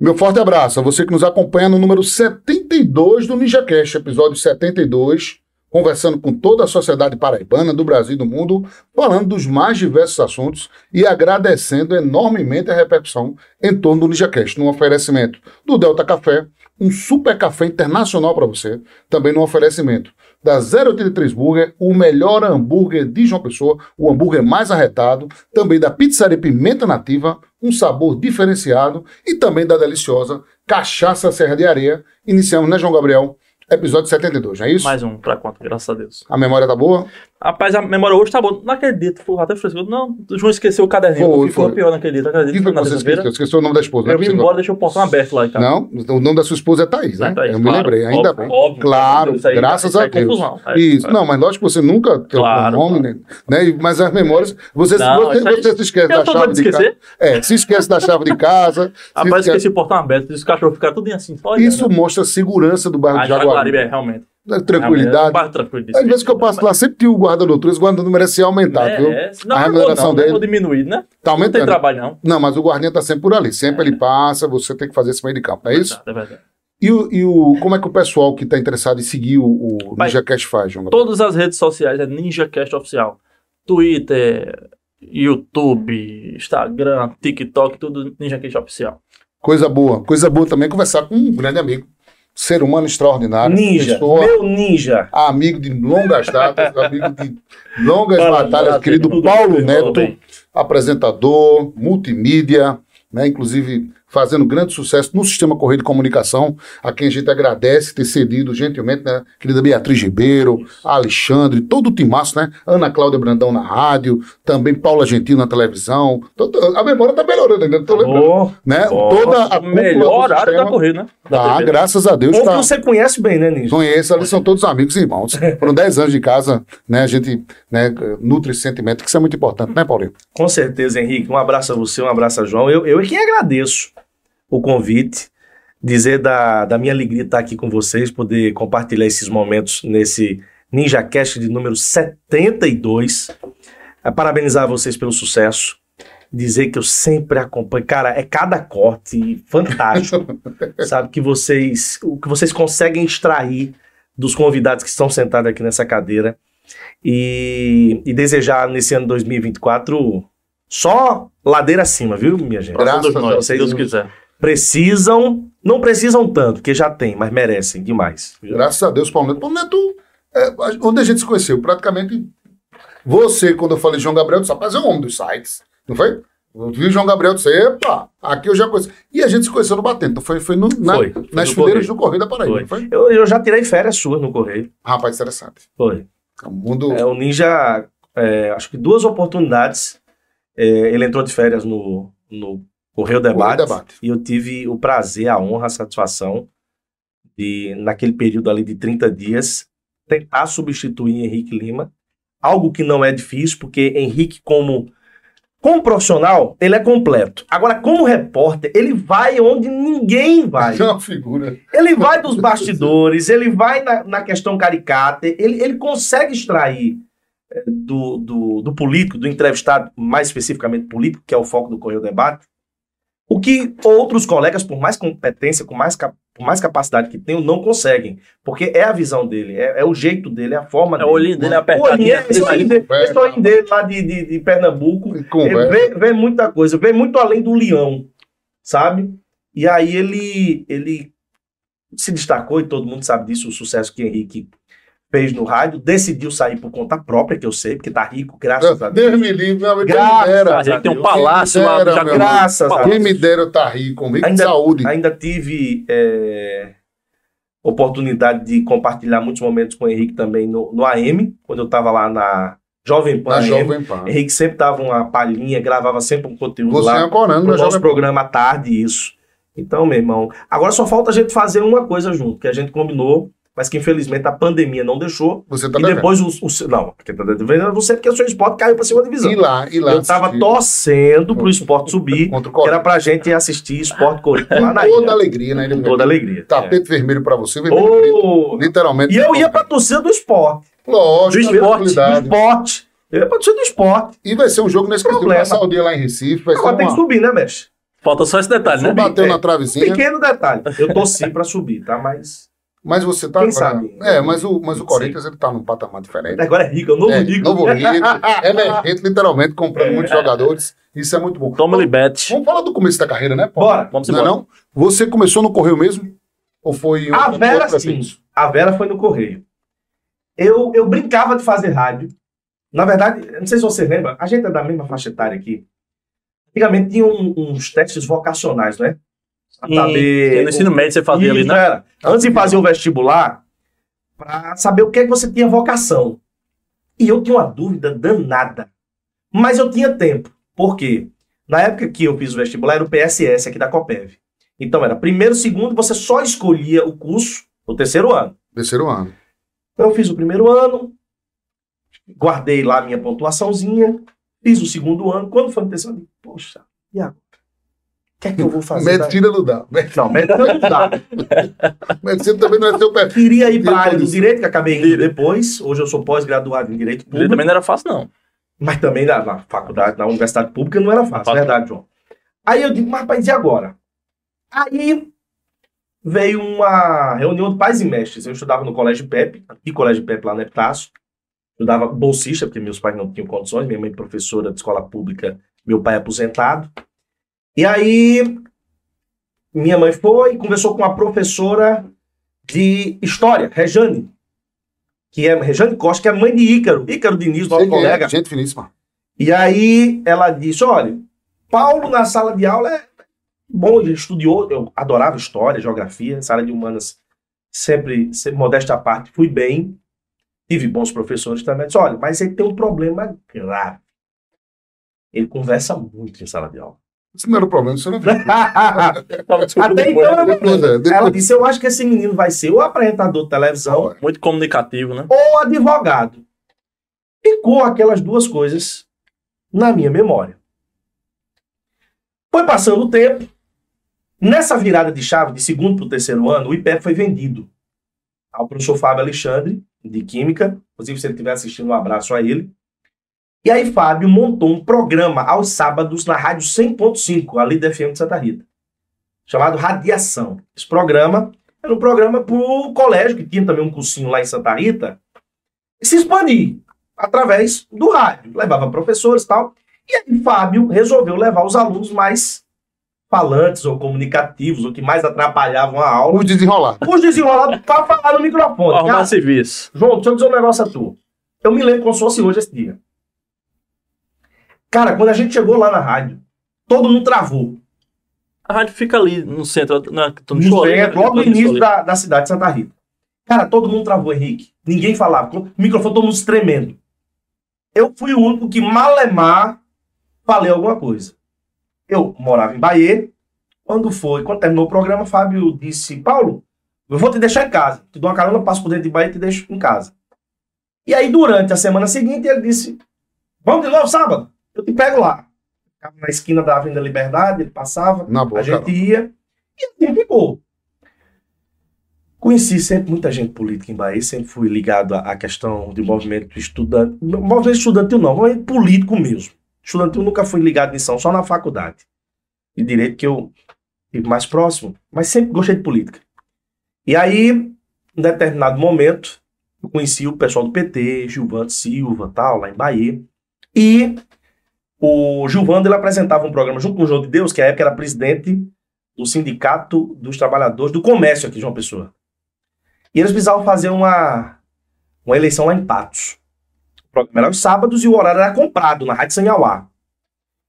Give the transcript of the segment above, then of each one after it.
Meu forte abraço a você que nos acompanha no número 72 do NinjaCast, episódio 72, conversando com toda a sociedade paraibana, do Brasil e do mundo, falando dos mais diversos assuntos e agradecendo enormemente a repercussão em torno do NinjaCast, no oferecimento do Delta Café, um super café internacional para você, também no oferecimento da 083 Burger, o melhor hambúrguer de João Pessoa, o hambúrguer mais arretado, também da Pizzaria Pimenta Nativa, um sabor diferenciado, e também da deliciosa Cachaça Serra de Areia. Iniciamos, né, João Gabriel? Episódio 72, não é isso? Mais um pra conta, graças a Deus. A memória tá boa? Rapaz, a memória hoje tá boa. Não acredito, foi até fresco. Não, o João esqueceu o caderninho. Foi, ficou foi. pior naquele dia, não acredito. que na você esqueceu? Esqueceu o nome da esposa, Eu né? vim embora, deixei o portão aberto lá em casa. Não, o nome da sua esposa é Thaís, né? É, Thaís, eu me claro. lembrei, ainda Óbvio, bem. óbvio. claro, aí- graças a é Deus. confusão. É, Isso, é. não, mas lógico que você nunca tem Claro, o nome, claro. né? né? Mas as memórias, você, Não, você, você se esquece Eu da chave de casa. É, se esquece da chave de casa. Rapaz, esqueci o portão aberto, os cachorros ficaram tudo assim. Isso mostra a segurança do bairro de Jaguaribe. É, realmente. Tranquilidade. É bairro tranquilo. Às vezes que eu passo lá, sempre tinha o guarda noturno, esse guarda merece ser aumentado, viu? É, é. Não, A não, remuneração não, dele não diminuído, né? tá Não tem aumentando. trabalho, não. Não, mas o guardinha tá sempre por ali. Sempre ele passa, você tem que fazer esse meio de campo, não é isso? É verdade. E, o, e o, como é que o pessoal que está interessado em seguir o, o. NinjaCast faz, João? Todas as redes sociais é NinjaCast Oficial. Twitter, YouTube, Instagram, TikTok, tudo NinjaCast Oficial. Coisa boa. Coisa boa também é conversar com um grande amigo. Ser humano extraordinário. Ninja, Pessoa, meu ninja. amigo de longas datas, amigo de longas Fala, batalhas, querido Paulo bem, Neto, apresentador, multimídia, né? Inclusive fazendo grande sucesso no sistema Correio de Comunicação, a quem a gente agradece ter cedido gentilmente, né? Querida Beatriz Ribeiro, Alexandre, todo o timaço, né? Ana Cláudia Brandão na rádio, também Paula Gentil na televisão. Todo- a memória tá melhorando ainda, tô lembrando. Oh, né? Ó, Toda a Melhor horário da corrida, né? Da Tá, TV. graças a Deus que tá. você conhece bem, né, Ninja? Conheço, ali são todos amigos e irmãos. Foram 10 anos de casa, né? A gente né, nutre esse sentimento, que isso é muito importante, né, Paulinho? Com certeza, Henrique. Um abraço a você, um abraço a João. Eu, eu é quem agradeço o convite, dizer da, da minha alegria estar aqui com vocês, poder compartilhar esses momentos nesse Ninja Cast de número 72. É, parabenizar vocês pelo sucesso. Dizer que eu sempre acompanho. Cara, é cada corte fantástico. sabe? Que vocês. O que vocês conseguem extrair dos convidados que estão sentados aqui nessa cadeira. E, e desejar nesse ano 2024 só ladeira acima, viu, minha gente? Graças Todos a nós, se Deus quiser. Precisam, não precisam tanto, porque já tem, mas merecem demais. Graças a Deus. Paulo Neto, é, onde a gente se conheceu? Praticamente você, quando eu falei João Gabriel, disse, rapaz, é o homem dos sites. Não foi? Eu vi o João Gabriel disse, epa, aqui eu já conheci. E a gente se conheceu no Batendo. Então foi, foi, no- na- Foi, foi nas fileiras do Correio da Paraíba, Foi. não foi? Eu, eu já tirei férias suas no Correio. Rapaz, interessante. Foi. É um mundo. É, o Ninja, é, acho que duas oportunidades, é, ele entrou de férias no, no Correio Debate, Debate. e eu tive o prazer, a honra, a satisfação de, naquele período ali de 30 dias, tentar substituir Henrique Lima, algo que não é difícil, porque Henrique, como, como profissional, ele é completo. Agora, como repórter, ele vai onde ninguém vai. É uma figura. Ele vai dos bastidores, ele vai na, na questão caricata, ele, ele consegue extrair eh, do, do, do político, do entrevistado, mais especificamente político, que é o foco do Correio Debate, o que outros colegas, por mais competência, com mais, por mais capacidade que tenham, não conseguem. Porque é a visão dele, é, é o jeito dele, é a forma É dele. o olhinho dele O olhinho, é esse olhinho dele, Conversa. esse olhinho dele lá de, de, de Pernambuco, vê, vê muita coisa, vê muito além do leão, sabe? E aí ele, ele se destacou, e todo mundo sabe disso, o sucesso que Henrique fez no rádio, decidiu sair por conta própria, que eu sei, porque tá rico, graças a Deus. Deus me livre, meu amigo. Quem Graças me dera. A gente tem um Deus. palácio lá Quem meu Graças a Palácio. Quem me dera eu estar rico, rico de Ainda- saúde. Ainda tive é, oportunidade de compartilhar muitos momentos com o Henrique também no, no AM, quando eu estava lá na Jovem Pan Na AM. Jovem Pan. Henrique sempre dava uma palhinha, gravava sempre um conteúdo Você lá. ancorando pro na nosso Jovem programa à tarde, isso. Então, meu irmão, agora só falta a gente fazer uma coisa junto, que a gente combinou, mas que infelizmente a pandemia não deixou. Você tá e devendo. depois o, o não, porque tá devendo a você porque o seu esporte caiu pra segunda divisão. E lá, e lá. Eu tava assistir torcendo pro esporte subir, Contra o que era pra gente assistir esporte Corinthians lá na Toda ilha. alegria, né? Com toda alegria. Tapete vermelho pra você, É. vermelho preto. Ô, Literalmente. E eu ia pra torcida do esporte. Lógico, Do esporte. Do esporte. Eu ia pra torcida do esporte. E vai ser um jogo nesse Problema. passar o dia lá em Recife. Vai ser Agora tem que subir, né, Mesh? Falta só esse detalhe, né? bateu é, na travezinha. pequeno detalhe. Eu torci pra subir, tá? Mas. Mas você tá. Quem sabe? É, mas o, mas o Sim. Corinthians ele tá num patamar diferente. Agora é rico, é o novo É, rico. novo rico, emergente, literalmente, comprando muitos jogadores. Isso é muito bom. Toma libete. Vamos falar do começo da carreira, né, Paulo? Bora. Vamos Não é embora. não? Você começou no Correio mesmo? Ou foi em A Vera, outro sim. A Vera foi no correio. Eu, eu brincava de fazer rádio. Na verdade, não sei se você lembra, a gente é da mesma faixa etária aqui. Antigamente tinha um- uns testes vocacionais, não é? E, no ensino médio você fazia ali, né? era. Antes de fazer o vestibular, para saber o que é que você tinha vocação. E eu tinha uma dúvida danada. Mas eu tinha tempo. Por quê? Na época que eu fiz o vestibular, era o PSS aqui da Copev. Então era primeiro, segundo, você só escolhia o curso no terceiro ano. Terceiro ano. Então eu fiz o primeiro ano, guardei lá a minha pontuaçãozinha, fiz o segundo ano. Quando foi no terceiro ano, poxa, e agora? O que é que eu vou fazer? Medicina não dá. Não, medicina não dá. Medicina também não é seu perfil. Queria ir para a Direito área do direito, que acabei indo depois. Hoje eu sou pós-graduado em Direito Público. também não era fácil, não. Mas também na, na faculdade, na universidade pública, não era fácil, Fácil. verdade, João. Aí eu digo, mas rapaz, e agora? Aí veio uma reunião de pais e mestres. Eu estudava no Colégio Pepe, aqui Colégio Pepe lá no Epitácio. Estudava bolsista, porque meus pais não tinham condições, minha mãe professora de escola pública, meu pai aposentado. E aí minha mãe foi e conversou com a professora de História, Rejane, que é Rejane Costa, que é mãe de Ícaro, Ícaro Diniz, nosso é, colega. Gente finíssima. E aí ela disse: olha, Paulo na sala de aula é bom, ele estudou, eu adorava história, geografia, essa área de humanas sempre, sempre modesta à parte, fui bem, tive bons professores também. Disse, olha, mas ele tem um problema grave. Ele conversa muito em sala de aula. Isso não era o problema, isso não viu. Até então, eu- Depois, é, depois- ela disse: eu acho que esse menino vai ser o apresentador de televisão Muito comunicativo, né? ou advogado. Ficou aquelas duas coisas na minha memória. Foi passando o tempo. Nessa virada de chave, de segundo para o terceiro ano, o IPEP foi vendido ao professor Fábio Alexandre, de Química. Inclusive, se ele estiver assistindo, um abraço a ele. E aí, Fábio montou um programa aos sábados na Rádio 100.5, a Líder FM de Santa Rita, chamado Radiação. Esse programa era um programa para o colégio, que tinha também um cursinho lá em Santa Rita, se expandir através do rádio. Levava professores e tal. E aí, Fábio resolveu levar os alunos mais falantes ou comunicativos, ou que mais atrapalhavam a aula, Os desenrolar. os desenrolados para falar no microfone. Arrumar Cara, serviço. João, deixa eu dizer um negócio a tu. Eu me lembro como se fosse hoje esse dia. Cara, quando a gente chegou lá na rádio, todo mundo travou. A rádio fica ali no centro, na, no ali, né? logo no início da, da cidade de Santa Rita. Cara, todo mundo travou, Henrique. Ninguém falava. O microfone, todo mundo tremendo. Eu fui o único que, malemar, falei alguma coisa. Eu morava em Bahia. Quando foi, quando terminou o programa, Fábio disse: Paulo, eu vou te deixar em casa. Te dou uma carona, passo por dentro de Bahia e te deixo em casa. E aí, durante a semana seguinte, ele disse: Vamos de novo sábado? Eu te pego lá. Ficava na esquina da Avenida Liberdade, ele passava. Boa, A gente cara. ia e assim ficou. Conheci sempre muita gente política em Bahia, sempre fui ligado à questão de movimento estudante. Movimento estudantil não, movimento político mesmo. Estudantil nunca fui ligado nisso, não, só na faculdade. De direito que eu tive mais próximo, mas sempre gostei de política. E aí, em determinado momento, eu conheci o pessoal do PT, Gilvando Silva, tal, lá em Bahia. E o Gilvando ele apresentava um programa junto com o João de Deus, que à época era presidente do Sindicato dos Trabalhadores do Comércio aqui de João Pessoa. E eles precisavam fazer uma, uma eleição lá em Patos. O programa era aos sábados e o horário era comprado na Rádio Sanhauá.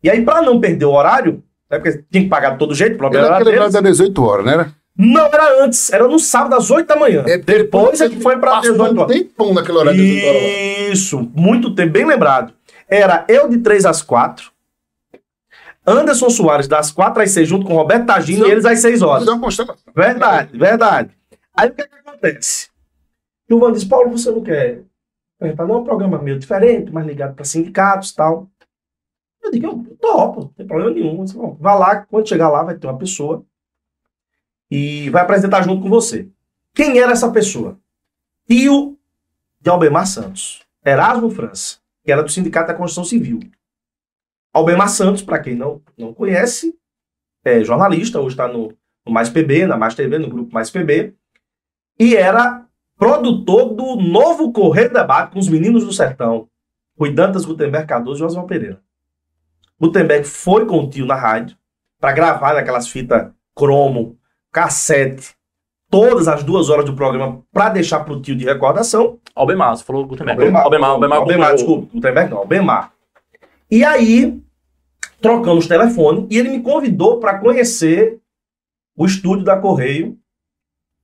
E aí, para não perder o horário, né, porque tinha que pagar de todo jeito, o programa era era deles. das 18 horas, né? Era? Não, era antes, era no sábado às 8 da manhã. É, Depois é que foi para Passou 18 um horas. horário das 18 horas. Isso, muito tempo, bem lembrado. Era eu de 3 às 4, Anderson Soares das 4 às 6, junto com Roberto Tagino, e eles às 6 horas. É. Verdade, verdade. Aí o que, é que acontece? Gilvan disse, Paulo, você não quer apresentar não é um programa meio diferente, mais ligado para sindicatos e tal. Eu digo, eu topo, não tem problema nenhum. Disse, "Bom, vá lá, quando chegar lá vai ter uma pessoa e vai apresentar junto com você. Quem era essa pessoa? Tio de Albemar Santos, Erasmo França, que era do Sindicato da Construção Civil. Albemar Santos, para quem não, não conhece, é jornalista, hoje está no, no Mais PB, na Mais TV, no grupo Mais PB, e era produtor do novo Correio Debate com os meninos do sertão, Rui Dantas, Gutenberg Cardoso e Oswald Pereira. Gutenberg foi com o tio na rádio para gravar naquelas fitas cromo, cassete, todas as duas horas do programa para deixar pro tio de recordação. Albemar, você falou Gutenberg. Albemar, Albemar, Albemar, Albemar, desculpa, Gutenberg não, Albemar. E aí, trocamos telefone e ele me convidou para conhecer o estúdio da Correio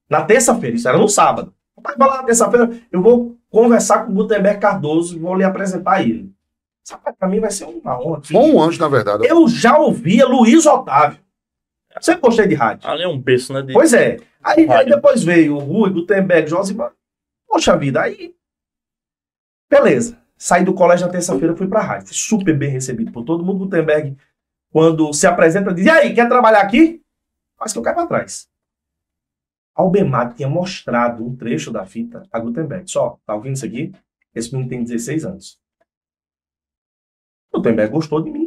na terça-feira, isso era no sábado. Vai lá na terça-feira, eu vou conversar com o Gutenberg Cardoso e vou lhe apresentar ele. Sabe, pra mim vai ser uma honra. Foi um anjo, na verdade. Eu já ouvia Luiz Otávio. Sempre gostei de rádio. Ali é um berço, né? De... Pois é. Aí, aí depois veio o Rui, Gutenberg, Josimar. Poxa vida, aí. Beleza. Saí do colégio na terça-feira, fui pra rádio. Fui super bem recebido por todo mundo. Gutenberg, quando se apresenta, diz: E aí, quer trabalhar aqui? Faz que eu caio pra trás. Albemar tinha mostrado um trecho da fita a Gutenberg. Só, tá ouvindo isso aqui? Esse menino tem 16 anos. Gutenberg gostou de mim.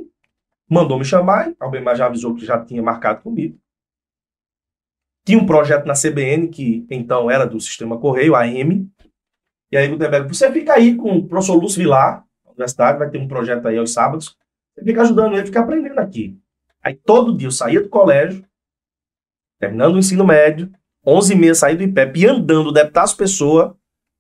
Mandou me chamar. Albemar já avisou que já tinha marcado comigo. Tinha um projeto na CBN, que então era do Sistema Correio, AM. E aí, Gutenberg, você fica aí com o professor Lúcio Vilar, na universidade, vai ter um projeto aí aos sábados. Você fica ajudando ele, fica aprendendo aqui. Aí todo dia eu saía do colégio, terminando o ensino médio, 11 e meia saí do IPEP e andando, deputasse pessoa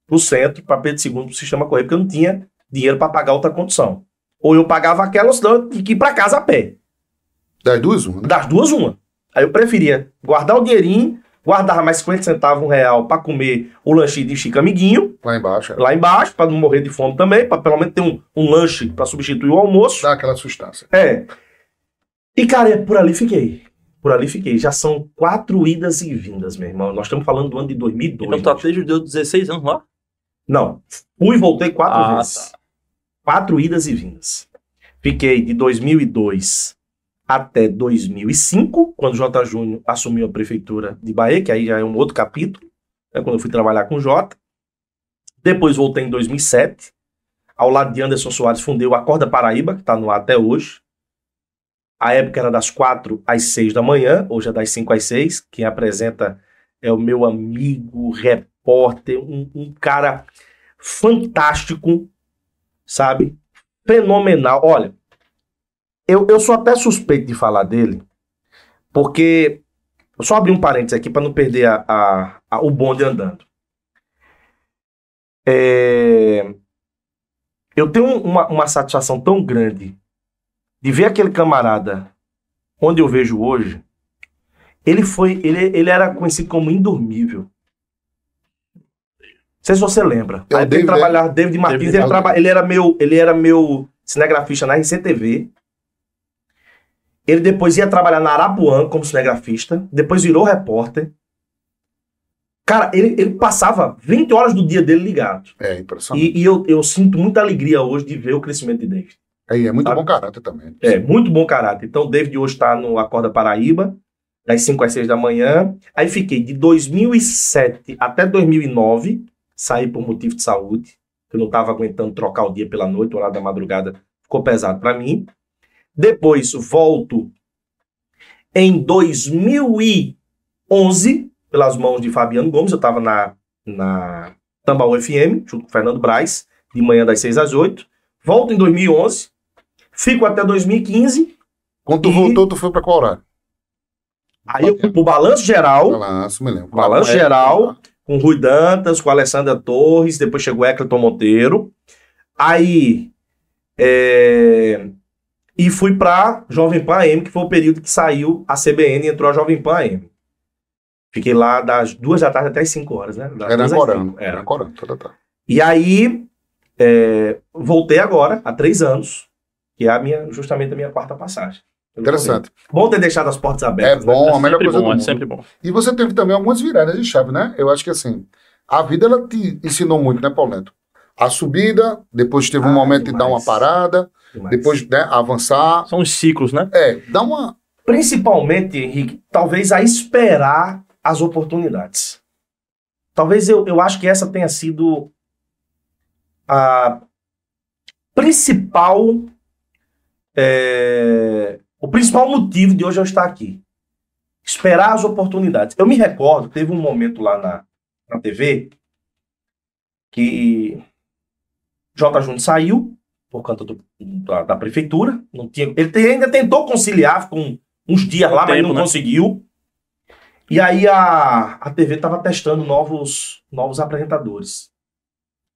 pro centro, para Pedro II, pro Sistema Correio, porque eu não tinha dinheiro para pagar outra condição. Ou eu pagava aquela, ou senão eu tinha que ir para casa a pé. Das duas, uma, né? Das duas, uma. Aí eu preferia guardar o dinheirinho, guardava mais 50 centavos, um real, para comer o lanchinho de Chico Amiguinho, Lá embaixo. é. lá embaixo, para não morrer de fome também, para pelo menos ter um, um lanche para substituir o almoço. Dá aquela sustância. É. E, cara, por ali fiquei. Por ali fiquei. Já são quatro idas e vindas, meu irmão. Nós estamos falando do ano de 2002. Então tá desde deu 16 anos lá? Não. Fui e voltei quatro Ah, vezes. Quatro idas e vindas. Fiquei de 2002 até 2005, quando o J. Júnior assumiu a prefeitura de Bahia, que aí já é um outro capítulo, né, quando eu fui trabalhar com Jota. Depois voltei em 2007. Ao lado de Anderson Soares, fundei o Acorda Paraíba, que está no ar até hoje. A época era das 4 às 6 da manhã, hoje é das 5 às 6. Quem apresenta é o meu amigo, repórter, um, um cara fantástico, sabe? Fenomenal. Olha, eu, eu sou até suspeito de falar dele, porque. Eu só abrir um parênteses aqui para não perder a, a- a- o bonde andando. É, eu tenho uma, uma satisfação tão grande de ver aquele camarada onde eu vejo hoje. Ele foi. Ele, ele era conhecido como indormível. Sei se você lembra. É o Aí David- trabalhava, David Martins, David ele, traba, ele, era meu, ele era meu cinegrafista na RCTV. Ele depois ia trabalhar na Arapuã como cinegrafista. Depois virou repórter. Cara, ele, ele passava 20 horas do dia dele ligado. É impressionante. E, e eu, eu sinto muita alegria hoje de ver o crescimento de David. Aí é muito sabe? bom caráter também. É, muito bom caráter. Então, David hoje está no Acorda Paraíba, das 5 às 6 da manhã. Aí fiquei de 2007 até 2009, saí por motivo de saúde, que eu não estava aguentando trocar o dia pela noite, o horário da madrugada ficou pesado para mim. Depois volto em 2011, pelas mãos de Fabiano Gomes, eu estava na, na Tambaú FM, junto com o Fernando Braz, de manhã das 6 às 8. Volto em 2011, fico até 2015, Quando tu E- voltou, tu foi pra qual horário? aí eu pro Balanço Geral, Balanço, me lembro. Balanço É, Geral, com o Rui Dantas, com a Alessandra Torres, depois chegou o Ecleton Monteiro. Aí. é, E fui pra Jovem Pan AM, que foi o período que saiu a CBN e entrou a Jovem Pan AM. Fiquei lá das duas da tarde até as 5 horas, né? Das Era cinco. Era Era. Corano, tá, tá, tá. E aí, é, voltei agora, há três anos, que é a minha, justamente a minha quarta passagem. Interessante. Bom ter deixado as portas É abertas. né? bom, a melhor coisa bom, do é mundo. sempre bom. E você teve também algumas viradas de chave, né? Eu acho que assim, a vida ela te ensinou muito, né, Paulo Neto? A subida, depois teve um Ah, momento de dar uma demais. parada, Demais. depois né, avançar. São os ciclos, né? É, dá uma. Principalmente, Henrique, talvez a esperar as oportunidades. Talvez eu, eu acho que essa tenha sido a principal. é, o principal motivo de hoje eu estar aqui. esperar as oportunidades. Eu me recordo, teve um momento lá na, na TV que J. Júnior saiu por conta do, da, da, prefeitura. Não tinha, ele te, ainda tentou conciliar com uns dias lá, mas não né? conseguiu. E aí a, a TV estava testando novos, novos apresentadores.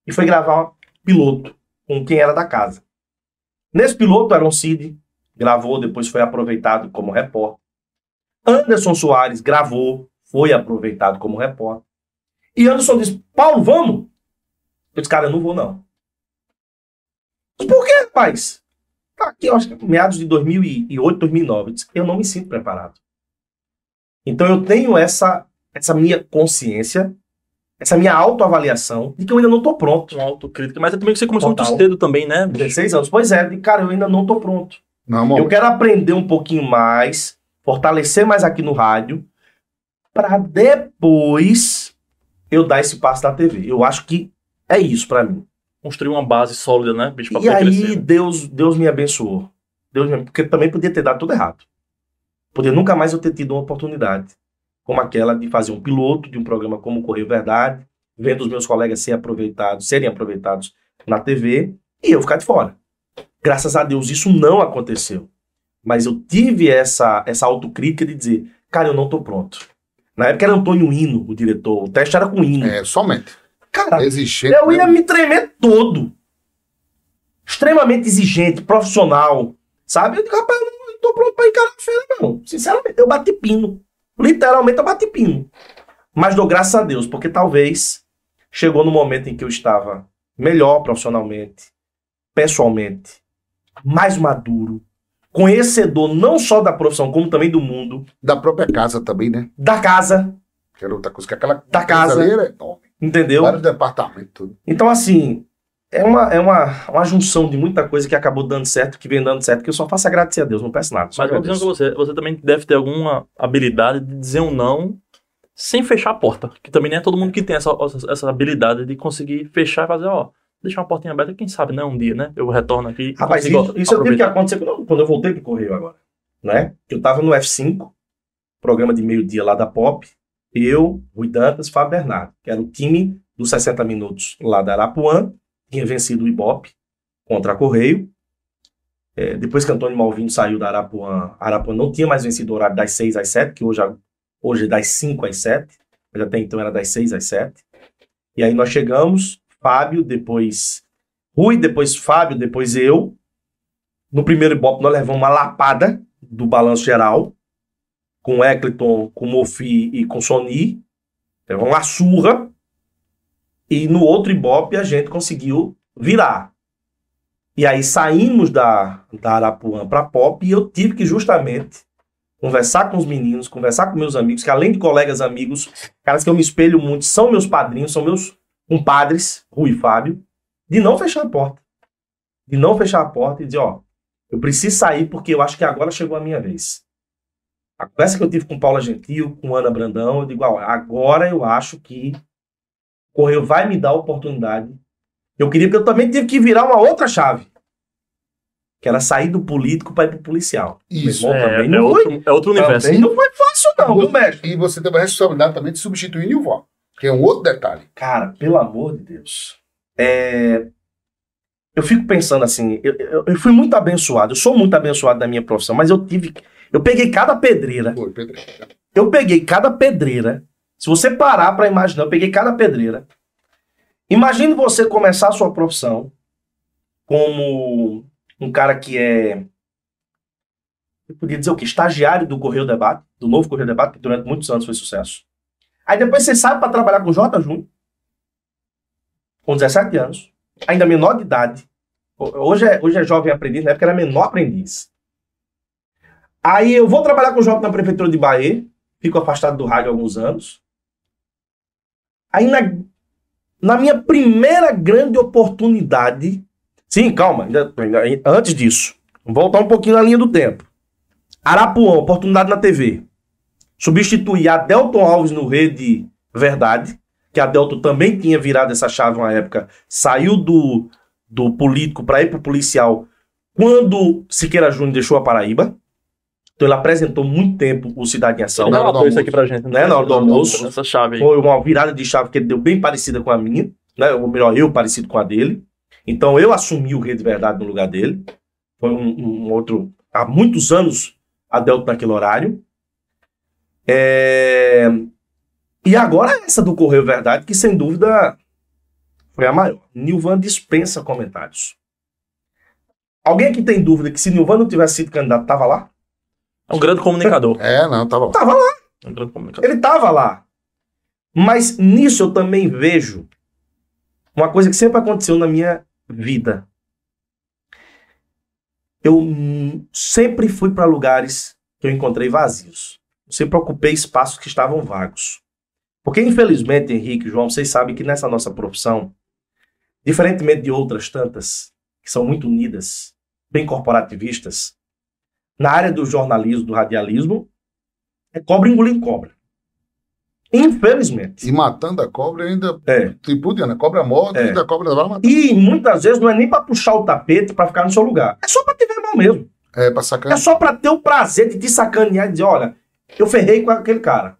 E foi gravar um piloto com quem era da casa. Nesse piloto, Aaron Cid gravou, depois foi aproveitado como repórter. Anderson Soares gravou, foi aproveitado como repórter. E Anderson disse: Paulo, vamos? Eu disse, cara, eu não vou, não. Por que, rapaz? Tá aqui, eu acho que meados de 2008, 2009. Eu, disse, eu não me sinto preparado. Então eu tenho essa, essa minha consciência, essa minha autoavaliação de que eu ainda não estou pronto. Uma autocrítica. Mas é também que você começou Total. muito cedo também, né? 16 anos. Pois é, de, cara, eu ainda não estou pronto. Não, eu quero aprender um pouquinho mais, fortalecer mais aqui no rádio, para depois eu dar esse passo da TV. Eu acho que é isso para mim. Construir uma base sólida, né, bicho, E aí crescer. Deus, Deus me abençoou. Deus me... Porque também podia ter dado tudo errado. Podia nunca mais eu ter tido uma oportunidade como aquela de fazer um piloto de um programa como Correio Verdade, vendo os meus colegas serem aproveitados, serem aproveitados na TV e eu ficar de fora. Graças a Deus isso não aconteceu. Mas eu tive essa, essa autocrítica de dizer, cara, eu não tô pronto. Na época era Antônio Hino, o diretor. O teste era com Hino. É, somente. Cara, exigente, eu ia me tremer todo. Extremamente exigente, profissional. Sabe? Eu digo, rapaz, eu não tô pronto pra encarar a feira, não. Sinceramente, eu bati pino. Literalmente eu bati pino. Mas dou graças a Deus, porque talvez chegou no momento em que eu estava melhor profissionalmente, pessoalmente, mais maduro, conhecedor não só da profissão, como também do mundo. Da própria casa também, né? Da casa. Que era outra coisa, que aquela da casa. Era enorme. Entendeu? Vários departamentos, tudo. Então, assim, é uma, é uma, uma junção de muita coisa que acabou dando certo, que vem dando certo, que eu só faço agradecer a Deus, não peço nada. Mas vou dizendo com você, você também deve ter alguma habilidade de dizer um não sem fechar a porta. Que também não é todo mundo que tem essa, essa habilidade de conseguir fechar e fazer, ó, deixar uma portinha aberta, quem sabe, né? Um dia, né? Eu retorno aqui. Rapaz, isso, isso eu tive que acontecer quando, quando eu voltei pro Correio agora. Né? Eu tava no F5, programa de meio-dia lá da Pop. Eu, Rui Dantas, Fábio Bernardo, que era o time dos 60 minutos lá da Arapuã, tinha vencido o Ibope contra a Correio. É, depois que Antônio Malvino saiu da Arapuã, a Arapuã não tinha mais vencido o horário das 6 às 7, que hoje, hoje é das 5 às 7, mas até então era das 6 às 7. E aí nós chegamos, Fábio, depois Rui, depois Fábio, depois eu. No primeiro Ibope nós levamos uma lapada do balanço geral, com Eccleton, com Mofi e com Sony. Levamos uma surra. E no outro Ibope a gente conseguiu virar. E aí saímos da, da Arapuã para Pop e eu tive que justamente conversar com os meninos, conversar com meus amigos, que além de colegas amigos, caras que eu me espelho muito, são meus padrinhos, são meus compadres, Rui e Fábio, de não fechar a porta. De não fechar a porta e dizer, ó, eu preciso sair porque eu acho que agora chegou a minha vez. A conversa que eu tive com Paula Gentil, com Ana Brandão, eu digo, ó, agora eu acho que o Correio vai me dar a oportunidade. Eu queria, porque eu também tive que virar uma outra chave. Que era sair do político para ir pro policial. Isso. Irmão, é, é, outro, é outro universo. Não foi fácil, não, viu, mestre? E você teve a responsabilidade também de substituir Nilvó. Que é um outro detalhe. Cara, pelo amor de Deus. É... Eu fico pensando assim, eu, eu, eu, fui muito abençoado, eu sou muito abençoado na minha profissão, mas eu tive. Eu peguei cada pedreira. Foi, pedreira. Eu peguei cada pedreira. Se você parar para imaginar, eu peguei cada pedreira. Imagine você começar a sua profissão como um cara que é. Eu podia dizer o quê? Estagiário do Correio Debate, do novo Correio Debate, que durante muitos anos foi sucesso. Aí depois você sai para trabalhar com o J. Júnior, com 17 anos, ainda menor de idade. Hoje é, hoje é jovem aprendiz, na época era menor aprendiz. Aí eu vou trabalhar com o J na prefeitura de Bahia, fico afastado do rádio há alguns anos. Aí na, na minha primeira grande oportunidade. Sim, calma, ainda, ainda, antes disso. Voltar um pouquinho na linha do tempo. Arapuã, oportunidade na TV substituir a Delton Alves no Rede Verdade, que a Delton também tinha virado essa chave uma época, saiu do, do político para ir para o policial quando Siqueira Júnior deixou a Paraíba. Então ele apresentou muito tempo o Cidade em Ação. Ele na hora do relatou isso aqui almoço. pra gente. Né, na hora do almoço. Essa chave aí. Foi uma virada de chave que ele deu bem parecida com a minha, né? Ou melhor, eu parecido com a dele. Então eu assumi o Rede Verdade no lugar dele. Foi um, um outro. Há muitos anos Adelto naquele horário. É, E agora essa do Correio Verdade, que sem dúvida foi a maior. Nilvan dispensa comentários. Alguém aqui tem dúvida que se Nilvan não tivesse sido candidato, tava lá? É um grande comunicador. É, não, tava lá. Tava lá. É um grande comunicador. Ele estava lá. Mas nisso eu também vejo uma coisa que sempre aconteceu na minha vida. Eu sempre fui para lugares que eu encontrei vazios. Sempre ocupei espaços que estavam vagos. Porque, infelizmente, Henrique e João, vocês sabem que nessa nossa profissão, diferentemente de outras tantas, que são muito unidas, bem corporativistas, na área do jornalismo, do radialismo, é cobra engolindo cobra. Infelizmente. E matando a cobra ainda. É. Tipo, né? Cobra morta É. e da cobra vai matar. E muitas vezes não é nem pra puxar o tapete pra ficar no seu lugar. É só pra te ver mal mesmo. É, pra É sacar. só pra ter o prazer de te sacanear e dizer, olha, eu ferrei com aquele cara.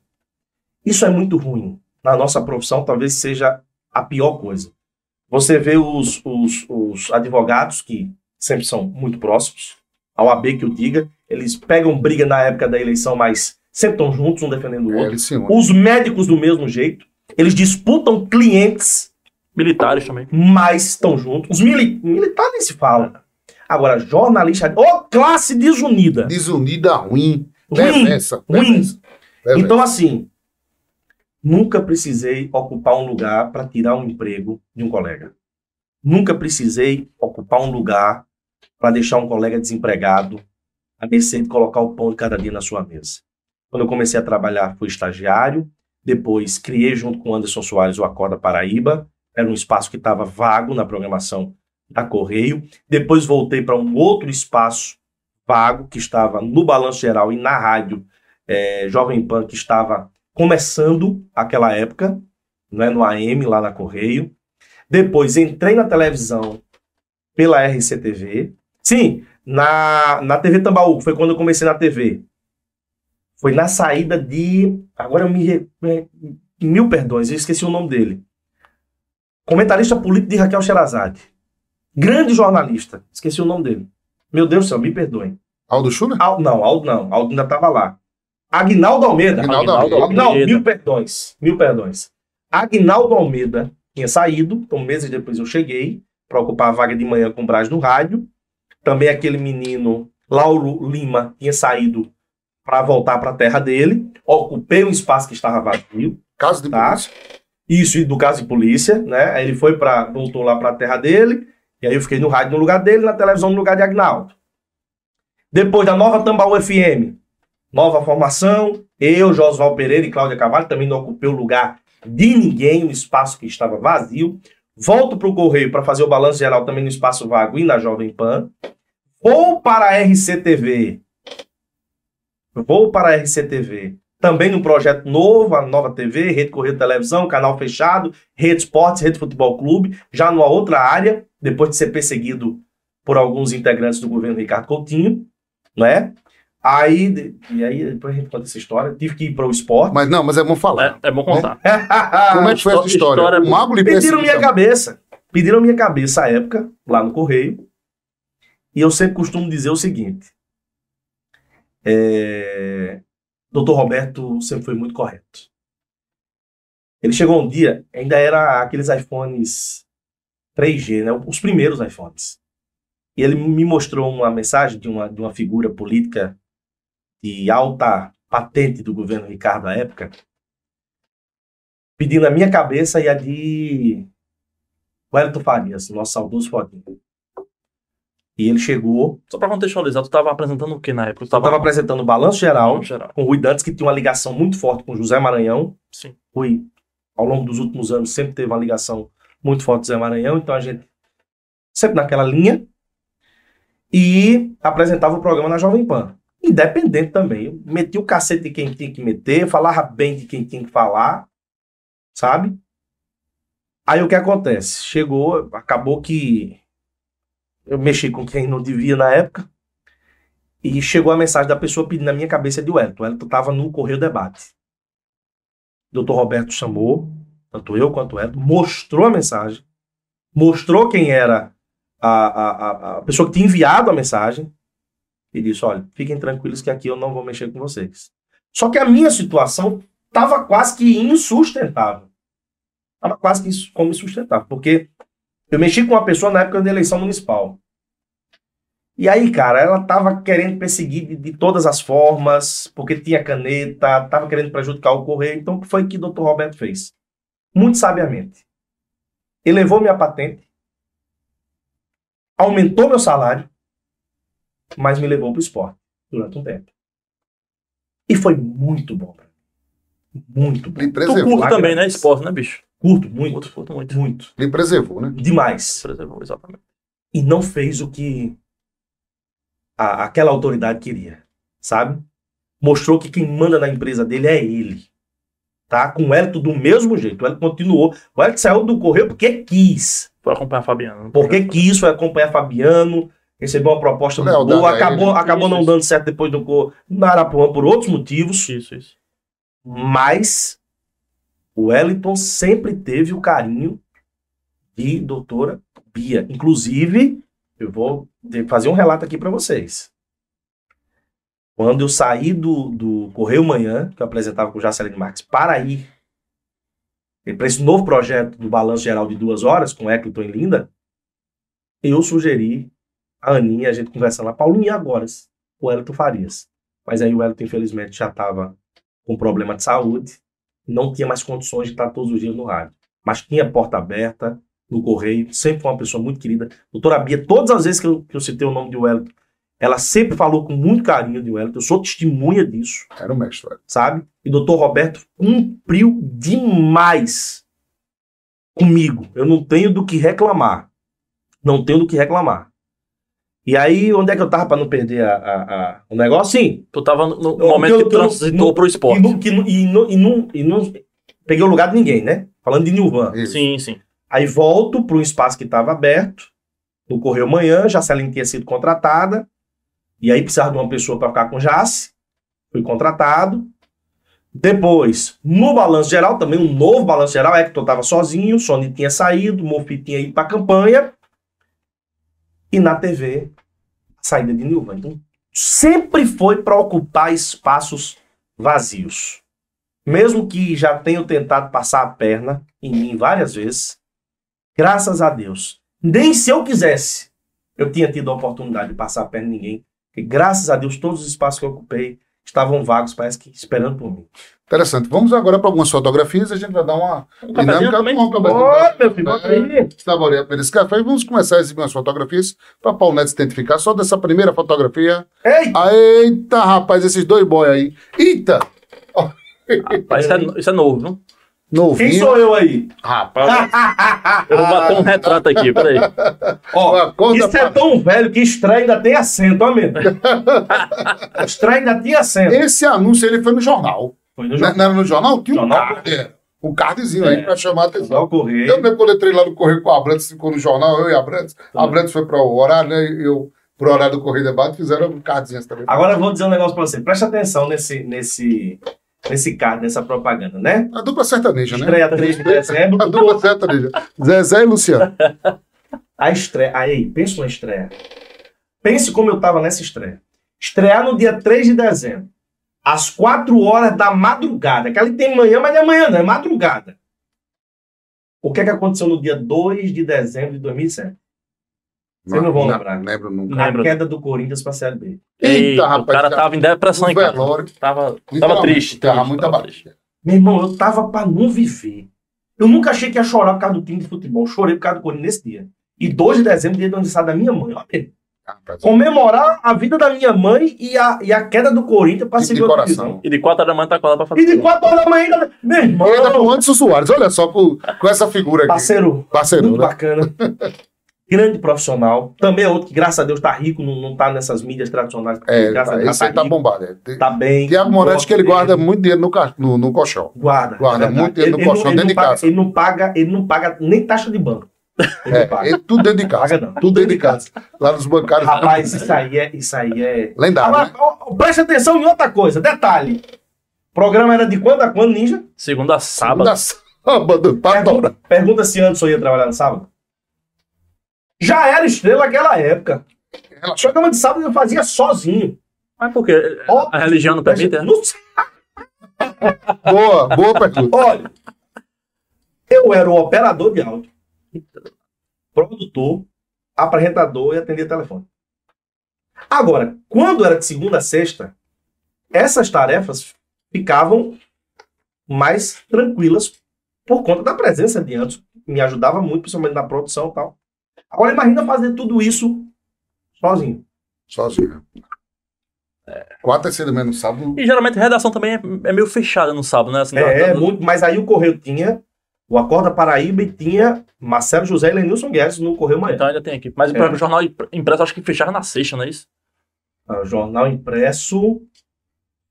Isso é muito ruim. Na nossa profissão, talvez seja a pior coisa. Você vê os, os, os advogados, que sempre são muito próximos, ao AB que eu diga, eles pegam briga na época da eleição, mas sempre estão juntos, um defendendo o É, outro. une. Os médicos do mesmo jeito. Eles disputam clientes Militares também. mas estão juntos. Os mili militares nem se fala. Agora, jornalista. Ô, classe desunida. Desunida ruim. Ruim. Reversa, reversa. Então, assim, nunca precisei ocupar um lugar para tirar um emprego de um colega. Nunca precisei ocupar um lugar para deixar um colega desempregado a mercê de colocar o pão de cada dia na sua mesa. Quando eu comecei a trabalhar, fui estagiário. Depois, criei junto com Anderson Soares o Acorda Paraíba. Era um espaço que estava vago na programação da Correio. Depois voltei para um outro espaço vago que estava no Balanço Geral e na rádio eh, Jovem Pan, que estava começando aquela época, né, no AM lá na Correio. Depois entrei na televisão pela RCTV. Sim, na, na TV Tambaú, foi quando eu comecei na TV. Foi na saída de. Agora eu me. Mil perdões, eu esqueci o nome dele. Comentarista político de Raquel Sherazade. Grande jornalista. Esqueci o nome dele. Meu Deus do céu, me perdoem. Aldo Schuller? Al- não, Aldo não. Aldo ainda estava lá. Agnaldo Almeida. Aguinaldo Aguinaldo Almeida. Não, Almeida. mil perdões. Mil perdões. Agnaldo Almeida tinha saído, então meses depois eu cheguei para ocupar a vaga de manhã com o Braz no rádio. Também aquele menino, Lauro Lima, tinha saído para voltar para a terra dele. Ocupei um espaço que estava vazio. Caso de Tá. polícia. Isso, e do caso de polícia, né? Aí ele foi para voltou lá para a terra dele, e aí eu fiquei no rádio no lugar dele, na televisão no lugar de Agnaldo. Depois da nova Tambaú FM, nova formação, eu, Josval Pereira e Cláudia Cavalho, também não ocupei o lugar de ninguém, um espaço que estava vazio. Volto para o Correio para fazer o balanço geral também no espaço vago e na Jovem Pan. Vou para a RCTV. Vou para a RCTV. Também num projeto novo, a nova TV, Rede Correio Televisão, canal fechado, Rede Esportes, Rede Futebol Clube, já numa outra área, depois de ser perseguido por alguns integrantes do governo Ricardo Coutinho, né? Aí, e aí depois a gente conta essa história, tive que ir para o esporte. Mas não, mas é bom falar. É, é bom contar. Como é que foi essa história? história- o Mago lhe Pediram minha cabeça. Pediram minha cabeça à época, lá no Correio. E eu sempre costumo dizer o seguinte. É... Doutor Roberto sempre foi muito correto. Ele chegou um dia, ainda era aqueles iPhones 3G, né? Os primeiros iPhones. E ele me mostrou uma mensagem de uma, de uma figura política de alta patente do governo Ricardo à época, pedindo a minha cabeça e a de Wellington Farias, nosso saudoso Fodinho. E ele chegou, Só pra contextualizar, tu tava apresentando o que na época? Tu eu estava apresentando o Balanço Geral geral. com o Rui Dantas, que tinha uma ligação muito forte com o José Maranhão. Sim. Rui, ao longo dos últimos anos, sempre teve uma ligação muito forte com o José Maranhão, então a gente sempre naquela linha. E apresentava o programa na Jovem Pan. Independente também. Eu meti o cacete de quem tinha que meter, falava bem de quem tinha que falar, sabe? Aí o que acontece? Chegou, acabou que eu mexi com quem não devia na época. E chegou a mensagem da pessoa pedindo na minha cabeça de Wellington. Wellington estava no Correio Debate. Doutor Roberto chamou, tanto eu quanto o Wellington, mostrou a mensagem, mostrou quem era a, a, a, pessoa que tinha enviado a mensagem e disse: olha, fiquem tranquilos que aqui eu não vou mexer com vocês. Só que a minha situação estava quase que insustentável. Estava quase que como insustentável, porque eu mexi com uma pessoa na época da eleição municipal. E aí, cara, ela tava querendo perseguir de, de, todas as formas, porque tinha caneta, tava querendo prejudicar o correio. Então, foi o que o Dr. Roberto fez. Muito sabiamente. Elevou minha patente, aumentou meu salário, mas me levou para o esporte durante um tempo. E foi muito bom pra mim. Muito bom. Lhe Tu preservou. curto também, né? Esporte, né, bicho? Curto, muito. Curto, curto muito. Muito. Lhe preservou, né? Demais. Preservou, exatamente. e não fez o que a- aquela autoridade queria, sabe? Mostrou que quem manda na empresa dele é ele. Tá? Com o Hélito do mesmo jeito. O Hélito continuou. O Hélito saiu do Correio porque quis. Foi acompanhar Fabiano. Porque quis, foi acompanhar Fabiano, recebeu uma proposta Lealdade boa, acabou, ele. acabou Isso, não isso. dando certo depois do Correio na Arapuã por outros motivos. Isso, isso. Mas o Wellington sempre teve o carinho de doutora Bia. Inclusive, eu vou que fazer um relato aqui para vocês. Quando eu saí do, do Correio Manhã, que eu apresentava com o Jacelino Marques, para ir para esse novo projeto do Balanço Geral de duas horas, com Eccleton e Linda, eu sugeri a Aninha, a gente conversando lá, Paulinho, e agora? O Wellington Farias. Mas aí o Wellington, infelizmente, já estava com problema de saúde, não tinha mais condições de estar todos os dias no rádio. Mas tinha porta aberta no correio, sempre foi uma pessoa muito querida. Doutora Bia, todas as vezes que eu, que eu citei o nome de Wellington, ela sempre falou com muito carinho de Wellington, eu sou testemunha disso, Era o mestre, velho. sabe? E o doutor Roberto cumpriu demais comigo. Eu não tenho do que reclamar. Não tenho do que reclamar. E aí, onde é que eu tava para não perder a, a- a- o negócio? Sim, Tu tava no, no Eu- momento eu- que eu- transitou no- pro E esporte. não, que não- e, não, e, não, e não peguei o lugar de ninguém, né? Falando de Nilvan. Sim, sim. Aí volto para um espaço que estava aberto, no Correio Manhã, Jaceline tinha sido contratada, e aí precisava de uma pessoa para ficar com Jace, fui contratado. Depois, no Balanço Geral, também um novo Balanço Geral, Hector estava sozinho, Sony tinha saído, Mofi tinha ido para a campanha, e na TV, a saída de Nilvan. Então, sempre foi para ocupar espaços vazios. Mesmo que já tenham tentado passar a perna em mim várias vezes, graças a Deus, nem se eu quisesse, eu tinha tido a oportunidade de passar a perna em ninguém. Porque, graças a Deus, todos os espaços que eu ocupei estavam vagos, parece que esperando por mim. Interessante. Vamos agora para algumas fotografias e a gente vai dar uma Um cafezinho também? com o Ô, meu filho, bota aí. Saborear por esse café e vamos começar a exibir umas fotografias para Paulo Neto se identificar. Só dessa primeira fotografia. Ei! Eita, rapaz, esses dois boy aí. Eita! Rapaz, isso, é, isso é novo, viu? Novinho. Quem sou eu aí? Rapaz, Eu vou bater um retrato aqui, peraí. Ó, isso é pra- tão velho que estranho ainda tem acento, ó, mesmo. estranho ainda tinha acento. esse anúncio ele foi no jornal. Foi no Não jornal, não era no jornal? Tinha um Jornal card. é. Um cardzinho aí É. para chamar a atenção. Jornal Correio. Eu mesmo quando eu entrei lá no Correio com a Abrantes, ficou no jornal, eu e a Abrantes. A Abrantes foi para o horário, né? Eu, pro horário do Correio Debate, fizeram um cardzinho também. Agora eu vou dizer um negócio pra você. Preste atenção nesse, nesse, nesse card, nessa propaganda, né? A dupla sertaneja, né? Estreia 3 de dezembro. A dupla sertaneja. Zezé e Luciano. A estreia. Aí, pensa numa estreia. Pense como eu tava nessa estreia. Estrear no dia 3 de dezembro. Às 4 horas da madrugada. Que ali tem manhã, mas não é manhã, não, é madrugada. O que é que aconteceu no dia 2 de dezembro de 2007? Vocês não vão lembrar. Não lembro nunca. A Lembro. queda do Corinthians pra Série B. Eita, o rapaz, cara já- tava em depressão em O casa. velório. Tava, tava triste. Tava triste, muito tava abaixo. triste. Meu irmão, eu tava pra não viver. Eu nunca achei que ia chorar por causa do time de futebol. Chorei por causa do Corinthians nesse dia. E 2 de dezembro, dia do aniversário da minha mãe. Ó, Rapaz, comemorar a vida da minha mãe e a, e a queda do Corinthians pra seguir divisão. coração. E de 4 horas da manhã tá colado pra fazer. E de tudo. 4 horas da manhã ainda. Meu irmão, E ainda com o Anderson Soares, olha só com, com essa figura aqui. parceiro, Parceiro, muito né? bacana. Grande profissional. Também é outro que, graças a Deus, tá rico, não, não tá nessas mídias tradicionais. É, graças a tá, Deus, esse aí tá rico, bombado. É. Tem- Tá bem. Tiago Moretti que ele Gosto guarda dele. muito dinheiro no, ca- no, no colchão. Guarda. Guarda é muito dinheiro no Ele- ele colchão dentro ele de não paga- casa. Ele não paga, ele não paga nem taxa de banco. Ele É, paga. e tudo dentro de casa. Paga não. Tudo dentro de casa. Lá nos bancários. Rapaz, isso aí é. Isso aí é... Lendário, Agora, né? preste atenção em outra coisa. Detalhe. O programa era de quando a quando, Ninja? Segunda a sábado. Da sábado, pra Pergunta, pergunta se Anderson ia trabalhar no sábado. Já era estrela naquela época. O programa de sábado eu fazia sozinho. Mas por quê? Ó, A religião não permite? é? Não sei. Boa, boa pergunta. Olha, eu era o operador de áudio, produtor, apresentador e atendia telefone. Agora, quando era de segunda a sexta, essas tarefas ficavam mais tranquilas por conta da presença de Anderson. Me ajudava muito, principalmente na produção e tal. Agora imagina fazer tudo isso sozinho. Sozinho. Quatro e seis da manhã no sábado. E geralmente a redação também é, é meio fechada no sábado, né? Assim, É, da- da- muito, mas aí o Correio tinha o Acorda Paraíba e tinha Marcelo José e Lenilson Guedes no Correio Manhã. Então ainda tem aqui. Mas É. o jornal impre- impresso acho que fechava na sexta, não é isso? Ah, O jornal impresso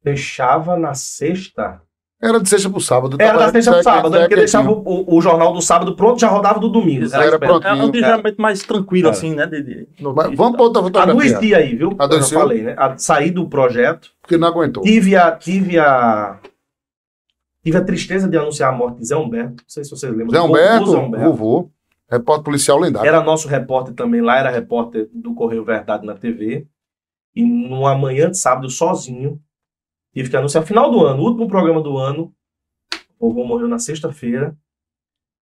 fechava na sexta. Era de sexta pro sábado. Era Tava- da sexta pro sábado, né? Porque deixava o, o- jornal do sábado pronto já rodava do domingo. Era pronto. É um dia É. geralmente mais tranquilo, É. assim, né? De, de Mas vamos pra outra fotografia. Adoeci aí, viu? Eu Adoeceu? já falei, né? A, saí do projeto. Porque não aguentou. Tive a, tive a. Tive a tristeza de anunciar a morte de Zé Humberto. Não sei se vocês lembram. Zé do Humberto, Zé Humberto. vovô, repórter policial lendário. Era nosso repórter também lá, era repórter do Correio Verdade na TV. E numa manhã de sábado, sozinho, tive que anunciar final do ano, último programa do ano. O vovô morreu na sexta-feira.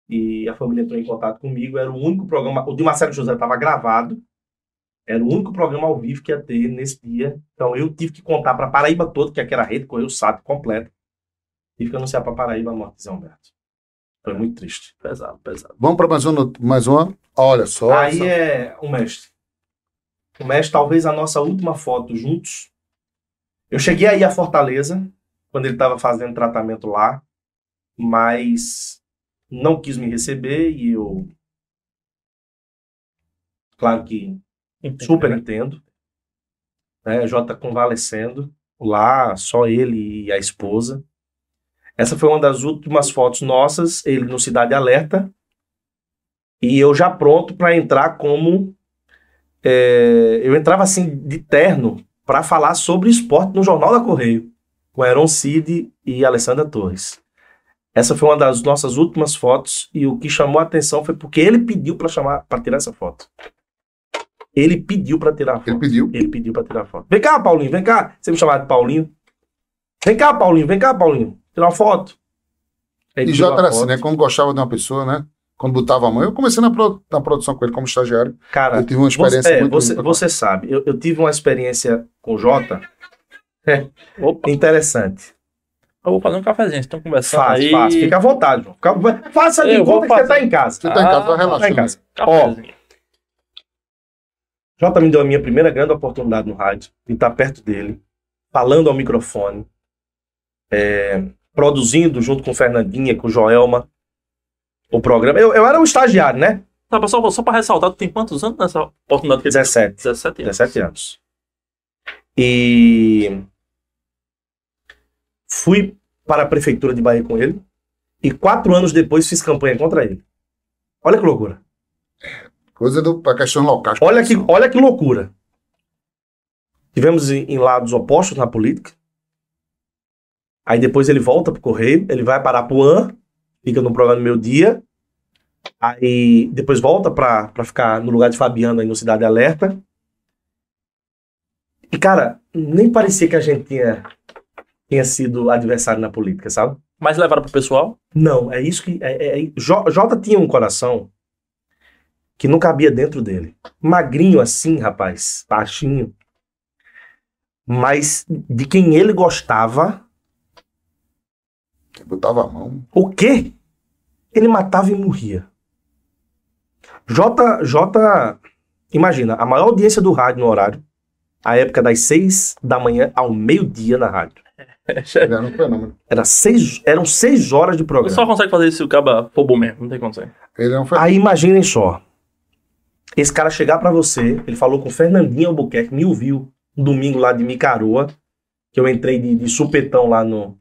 E a família entrou em contato comigo. Era o único programa. O de Marcelo José estava gravado. Era o único programa ao vivo que ia ter nesse dia. Então eu tive que contar para Paraíba todo, que aqui era a rede Correio SAT completa. Tive que anunciar para Paraíba a morte de Zé Humberto. Foi muito triste. Pesado, pesado. Vamos para mais uma, mais uma. Olha só. Aí essa- é o mestre. O mestre, talvez a nossa última foto juntos. Eu cheguei aí a Fortaleza, quando ele estava fazendo tratamento lá, mas não quis me receber e eu. Claro que super entendo. Né? O Jota convalescendo lá, só ele e a esposa. Essa foi uma das últimas fotos nossas, ele no Cidade Alerta. E eu já pronto para entrar como. é, eu entrava assim de terno para falar sobre esporte no Jornal da Correio, com Aaron Cid e Alessandra Torres. Essa foi uma das nossas últimas fotos e o que chamou a atenção foi porque ele pediu para chamar para tirar essa foto. Ele pediu para tirar a foto. Ele pediu. Ele pediu pra tirar foto. Vem cá, Paulinho, vem cá. Você me chamava de Paulinho. Vem cá, Paulinho, vem cá, Paulinho. Tirar uma foto. Ele E a assim, né? Quando gostava de uma pessoa, né? Quando botava a mão. Eu comecei na, pro- na produção com ele como estagiário. Cara, Eu tive uma experiência você, é, muito você, muito você sabe, eu, eu tive uma experiência com o Jota Opa, interessante. eu vou fazer um cafezinho. Vocês estão conversando Faz, aí. faz. Fica à vontade, João. Fica- faça de Eu conta que você fazer. tá em casa. Você tá em casa, vai Ah, relaxando. tá em casa. Cafezinho. Jota me deu a minha primeira grande oportunidade no rádio, de estar perto dele, falando ao microfone, é, produzindo junto com Fernandinha, com Joelma, o programa. Eu, eu era um estagiário, né? Tá, só, só pra ressaltar, tu tem quantos anos nessa oportunidade que ele 17. 17 anos. 17 anos. E fui para a prefeitura de Bahia com ele. E quatro anos depois fiz campanha contra ele. Olha que loucura. Coisa do, pra questão local. Olha que, olha que loucura. Tivemos em, em lados opostos na política. Aí depois ele volta pro Correio, ele vai para Apuã, fica no programa do Meu Dia. Aí depois volta pra pra ficar no lugar de Fabiano aí no Cidade Alerta. E cara, nem parecia que a gente tinha, tinha sido adversário na política, sabe? Mas levaram pro pessoal? Não, é isso que. É, é- J- Jota tinha um coração que não cabia dentro dele. Magrinho assim, rapaz, baixinho. Mas de quem ele gostava, Botava a mão. o quê? Ele matava e morria. Jota, Jota, imagina, a maior audiência do rádio no horário, a época das seis da manhã ao meio-dia na rádio. Ele era um fenômeno. Era seis, eram seis horas de programa. só consegue fazer isso se o caba for bom mesmo, não tem condição. Ele é um fenômeno. Aí imaginem só. Esse cara chegar pra você, ele falou com Fernandinho Albuquerque, me ouviu um domingo lá de Micaroa, que eu entrei de, de supetão lá no,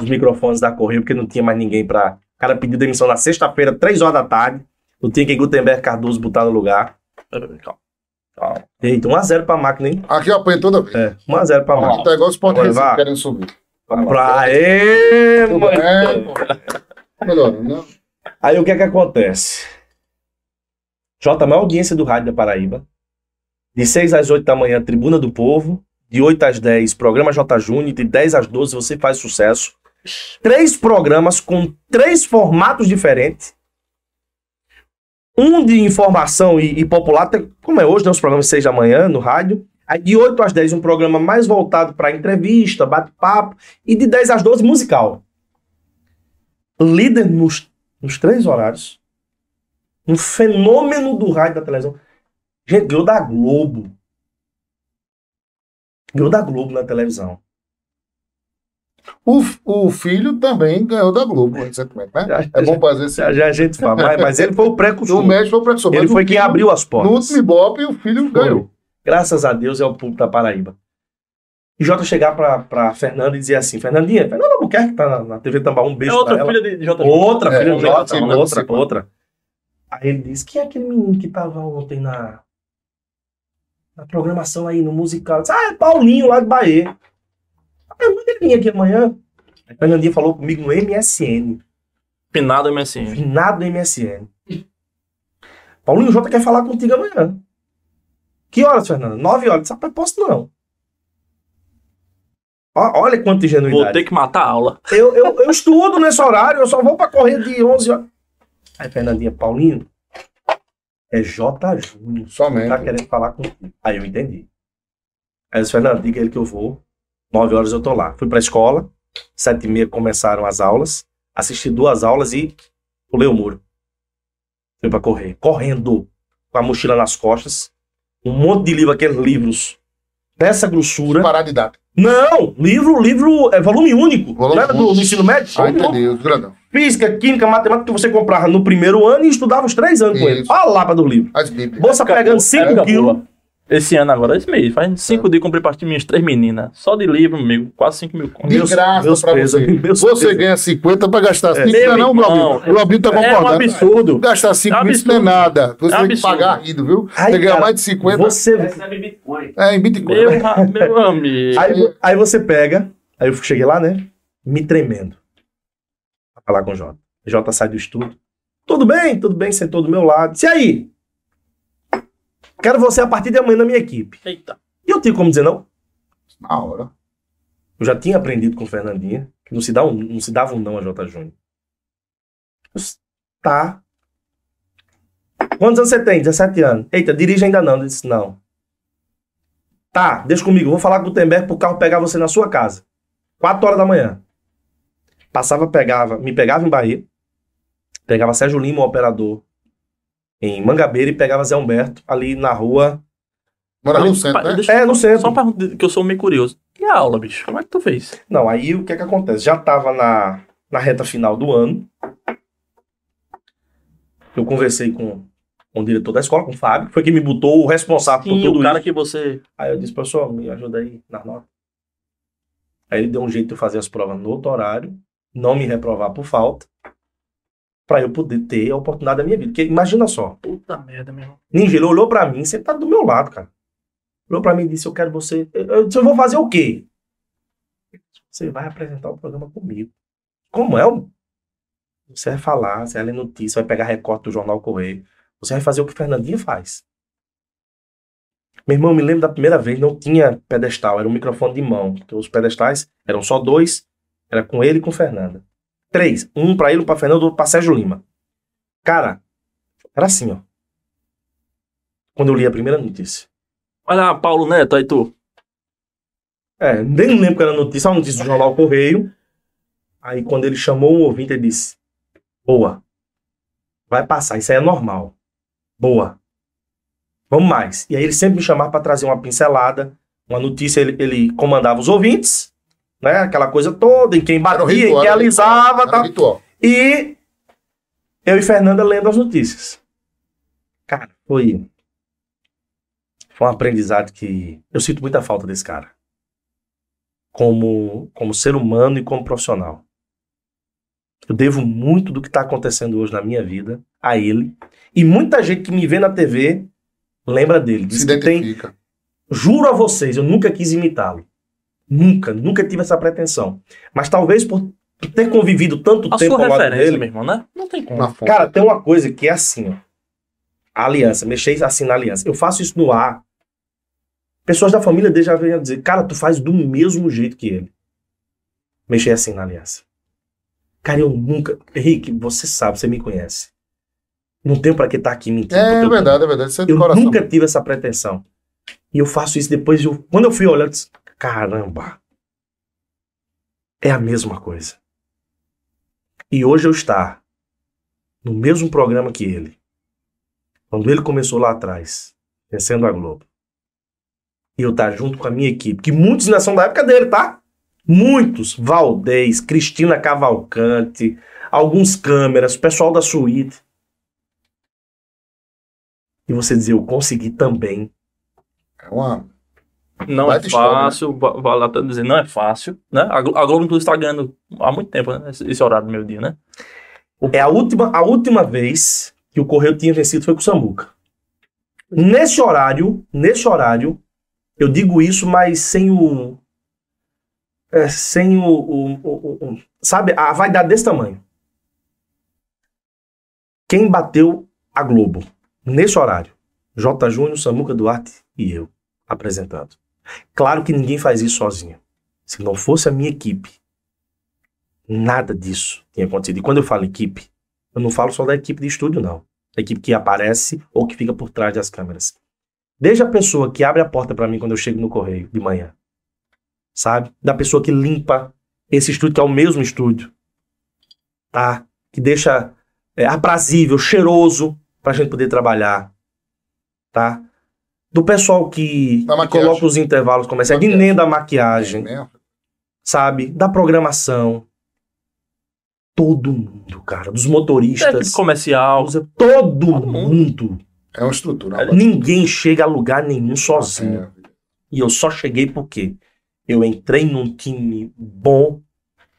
nos microfones da Correio, porque não tinha mais ninguém pra. O cara pediu demissão na sexta-feira, três horas da tarde. Não tinha que Gutenberg Cardoso botar no lugar. Calma. Calma. Eita, 1x0 pra máquina, hein? Aqui eu apanho toda vez. É, 1x0 pra máquina. Aqui tá igual os vá. querendo subir. Pra aê, Tudo mano. bem. Melhor, né? Aí o que é que acontece? J, a maior audiência do Rádio da Paraíba. De 6 às 8 da manhã, Tribuna do Povo. De 8 às 10, programa J Júnior. De 10 às 12, você faz sucesso. Três programas com três formatos diferentes. Um de informação e, e popular, como é hoje, né, os programas 6 da manhã no rádio. Aí de 8 às 10, um programa mais voltado para entrevista, bate-papo. E de 10 às 12, musical. Líder nos, nos três horários. Um fenômeno do rádio da televisão. Gente, ganhou da Globo. Ganhou da Globo na televisão. O, o filho também ganhou da Globo recentemente, né? É bom fazer esse. Já, já a gente fala, mas, mas ele foi o O precursor. médico foi o professor. Ele foi o quem filho- abriu as No portas. último Ibope, o filho ganhou. Graças a Deus é o público da Paraíba. E Jota chegar pra, pra Fernanda e dizer assim: Fernandinha, Fernanda Albuquerque que tá na, na TV Tambaú, um É beijo outra pra ela. filha de de J. Outra É, filha do Jota, Jota, outra, participa. outra. Aí ele disse: quem é aquele menino que tava ontem na, na programação aí, no musical? Disse, ah, é Paulinho lá de Bahia. Aí manda ele vir aqui amanhã. Aí Fernandinha falou comigo no MSN. Finado MSN. Finado MSN. Paulinho Jota quer falar contigo amanhã. Que horas, Fernanda? Nove horas. Sabe, posso não. Olha quanta Vou ingenuidade. ter que matar a aula. Eu, eu, eu estudo nesse horário, eu só vou pra correr de 11 horas. Aí, Fernandinha, Paulinho, é J. Júnior. Somente. Tá querendo falar contigo. Aí eu entendi. Aí eu disse, Fernando, diga ele que eu vou. 9 horas eu tô lá. Fui pra escola, sete e meia começaram as aulas, assisti duas aulas e pulei o muro. Fui pra correr. Correndo, com a mochila nas costas, um monte de livro, aqueles livros dessa grossura. Parar de dar. Não, livro, livro, é volume único. Volume não era do, do ensino médio? Ah, Volume entendi. Os grandão. Física, química, matemática que você comprava no primeiro ano e estudava os três anos com ele. Isso. Olha lá pra do livro. As bíblias. Bolsa pegando 5 Época quilos. Esse ano agora, esse mês, faz cinco dias que comprei para minhas três meninas. Só de livro, amigo, quase 5 mil contos. De Meus- graça meus pra pesos, você. meus Você pesos. ganha 50 pra gastar 5. Meu não, meu irmão, amigo. O Robinho tá É um concordando. absurdo. Gastar 5 É mil isso não é absurdo. nada. Você É tem que pagar rido, viu? Ai, Você ganha mais de 50. Você, Recebe Bitcoin. É, em Bitcoin. Meu, meu amigo. aí, aí você pega, aí eu cheguei lá, né? Me tremendo. Pra falar com o Jota. O Jota sai do estúdio. Tudo bem, tudo bem, sentou do meu lado. E aí? Quero você a partir de amanhã na minha equipe. Eita. E eu tenho como dizer não? Na hora. Eu já tinha aprendido com o Fernandinha que não se, dá um, não se dava um não a J. Júnior. Tá. Quantos anos você tem? 17 anos. Eita, dirige ainda não. Eu disse, não. Tá, deixa comigo. Vou falar com o Gutenberg pro carro pegar você na sua casa. 4 horas da manhã. Passava, pegava, me pegava em Bahia. Pegava Sérgio Lima, o operador, em Mangabeira e pegava Zé Humberto ali na rua. Morava no centro, né? deixa- É, no centro. Só uma pergunta que eu sou meio curioso. E a aula, bicho? Como é que tu fez? Não, aí o que é que acontece? Já estava na, na reta final do ano. Eu conversei com, com o diretor da escola, com o Fábio, que foi quem me botou o responsável por Sim, tudo o cara isso. que você. Aí eu disse, professor, me ajuda aí na nota. Aí ele deu um jeito de eu fazer as provas no outro horário, não me reprovar por falta, para eu poder ter a oportunidade da minha vida. Porque imagina só, Puta merda, meu irmão. Ninja, ele olhou pra mim, sentado do meu lado, cara. Olhou pra mim e disse: Eu quero você. Eu eu disse: Eu vou fazer o quê? Você vai apresentar o programa comigo. Como é? o- Você vai falar, você vai ler notícia, vai pegar recorte do Jornal Correio. Você vai fazer o que Fernandinha faz. Meu irmão, me lembro da primeira vez, não tinha pedestal, era um microfone de mão. Porque os pedestais eram só dois, era com ele e com Fernanda. Três. Um pra ele, um pra Fernanda, outro pra Sérgio Lima. Cara, era assim, ó. Quando eu li a primeira notícia. Olha lá, Paulo Neto, aí tu. É, nem lembro que era a notícia, uma notícia do jornal Correio. Aí quando ele chamou um ouvinte, ele disse: Boa. Vai passar, isso aí é normal. Boa. Vamos mais. E aí ele sempre me chamava para trazer uma pincelada, uma notícia, ele, ele comandava os ouvintes, né? Aquela coisa toda, em quem batia, em ritual, quem era um alisava. E eu e Fernanda lendo as notícias. Cara, foi. Foi um aprendizado que eu sinto muita falta desse cara. Como, como ser humano e como profissional. Eu devo muito do que está acontecendo hoje na minha vida a ele. E muita gente que me vê na TV lembra dele. Diz Se que tem, identifica. Juro a vocês, eu nunca quis imitá-lo. Nunca, nunca tive essa pretensão. Mas talvez por ter convivido tanto A tempo sua ao lado referência, dele. meu irmão, né? Não tem como. Cara, tem uma coisa que é assim, ó. A aliança, mexer assim na aliança. Eu faço isso no ar. Pessoas da família dele já vêm dizer, cara, tu faz do mesmo jeito que ele. Mexer assim na aliança. Cara, eu nunca. Henrique, você sabe, você me conhece. Não tenho pra que estar aqui mentindo. É teu verdade, é verdade. Isso é eu coração. nunca tive essa pretensão. E eu faço isso depois. Eu, quando eu fui olhar, eu disse: caramba, é a mesma coisa. E hoje eu estar no mesmo programa que ele, quando ele começou lá atrás, vencendo a Globo, e eu estar junto com a minha equipe, que muitos ainda são da época dele, tá? Muitos, Valdez, Cristina Cavalcante, alguns câmeras, pessoal da suíte. E você dizer, eu consegui também. É uma... Não é história, fácil, va- vale não é fácil, né? A Glo- a Globo, inclusive, está ganhando há muito tempo, né? Esse, esse horário do meio-dia, né? É a última, a última vez que o Correio tinha vencido foi com o Samuca. Nesse horário, nesse horário, eu digo isso, mas sem o. é, sem o, o- o- o- Sabe, a vaidade desse tamanho. Quem bateu a Globo nesse horário? J. Júnior, Samuca Duarte e eu, apresentando. Claro que ninguém faz isso sozinho. Se não fosse a minha equipe, nada disso tinha acontecido. E quando eu falo equipe, eu não falo só da equipe de estúdio, não. Da equipe que aparece ou que fica por trás das câmeras. Desde a pessoa que abre a porta pra mim quando eu chego no correio de manhã, sabe? Da pessoa que limpa esse estúdio, que é o mesmo estúdio, tá? Que deixa é, aprazível, cheiroso pra gente poder trabalhar, tá? Do pessoal que, que coloca os intervalos comerciais, de nem da maquiagem, É sabe? Da programação. Todo mundo, cara. Dos É, motoristas. equipe comercial. Todo Todo mundo. mundo. É uma estrutura. É, Ninguém chega a lugar nenhum sozinho. É. E eu só cheguei porque eu entrei num time bom,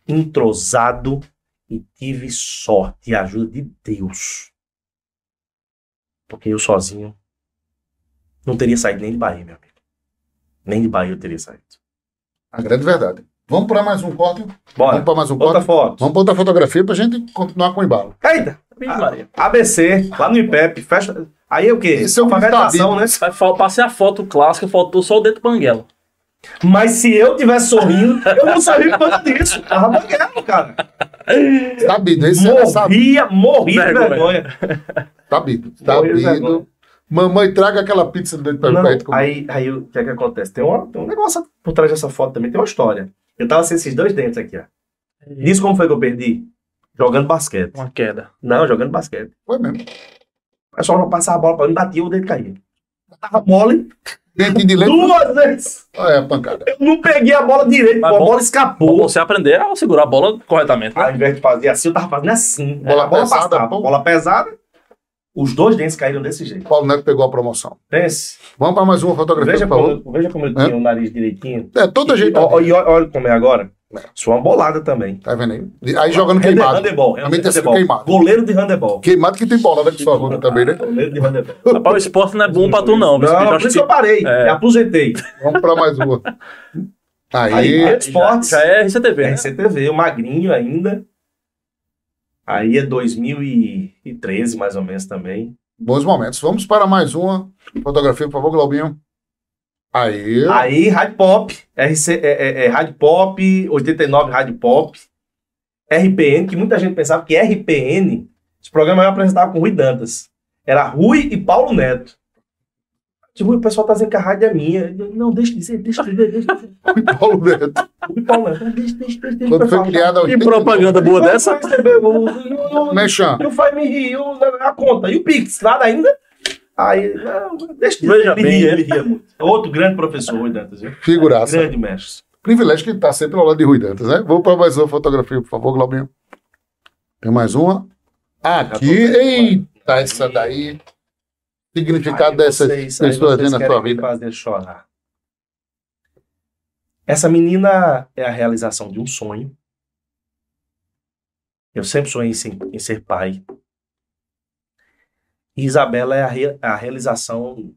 entrosado e tive sorte e ajuda de Deus. Porque eu sozinho não teria saído nem de Bahia, meu amigo. Nem de Bahia eu teria saído. A grande verdade. Vamos para mais um corte? Bora. Vamos para mais um Outra corte? foto. Vamos para outra fotografia para a gente continuar com o embalo. Eita! Maria. ABC, lá no IPEP, fecha. Aí é o quê? Esse é o Alfabetização, né? Passei a foto clássica, faltou só o dedo panguela. Mas se eu tivesse sorrindo, eu não sorri por causa disso. Tava banguelo, cara. Sabido, esse é sabido. Morria, morri de Vergonha. Sabido. Vergonha. Sabido. Mamãe, traga aquela pizza do Não, pra comer. aí, aí o que é que acontece? Tem, uma, tem um negócio por trás dessa foto também, tem uma história. Eu tava sem esses dois dentes aqui, ó. Diz como foi que eu perdi? Jogando basquete. Uma queda. Não, jogando basquete. Foi mesmo. O pessoal passava a bola pra mim, batia, o dedo caía. Tava mole Dentinho de leite. duas vezes. Olha a pancada. Eu não peguei a bola direito, Mas a bom- bola escapou. você aprender a segurar a bola corretamente, né? Ao invés de fazer assim, eu tava fazendo assim. Bola a bola pesada, passava. Bola pesada. Os dois dentes caíram desse jeito. Paulo Neto pegou a promoção. Pense. Vamos para mais uma fotografia, Veja por como, eu, veja como eu tinha o nariz direitinho. É, toda E, gente. ó, e olha, como é agora. É. Sou uma bolada também. Tá vendo aí? Aí jogando Hande- queimado. Handebol. Também tem sido queimado. Goleiro de handebol. Queimado que tem bolada com sua ajuda também, né? Goleiro de handebol. Rapaz, o esporte não é bom pra tu, não. Não, por acho isso que eu parei. É. Aposentei. Vamos para mais uma. Aí, Aí, já, Esportes. já é RCTV, né? RCTV, o magrinho ainda. Aí é 2013, mais ou menos, também. bons momentos. Vamos para mais uma fotografia, por favor, Glaubinho. Aí, Aí, Rádio Pop, RC, é, é, é, Rádio Pop, 89 Rádio Pop, RPN, que muita gente pensava que RPN, esse programa eu apresentava com Rui Dantas. Era Rui e Paulo Neto. Tipo, o pessoal tá dizendo que a rádio é minha. Não, deixa de dizer, deixa de dizer, deixa de dizer. o Paulo Neto. Rui e Paulo Neto. Deixa, deixa, deixa, deixa. Quando o foi criado há Que 80 propaganda boa dessa. Mexan. Não faz me rir, a conta. E o Pix, nada ainda? Aí, não, deixa de Veja ele bem. ria, ele ria muito. Outro grande professor, Rui Dantas? Figuraça. Grande mestre. Privilégio que ele tá sempre ao lado de Rui Dantas, né? Vou para mais uma fotografia, por favor, Glaubinho. Tem mais uma. Aqui. Eita, essa daí. Significado Aí dessas vocês- pessoas na sua vida. fazer chorar. Essa menina é a realização de um sonho. Eu sempre sonhei em ser, em ser pai. E Isabela é a, re- a realização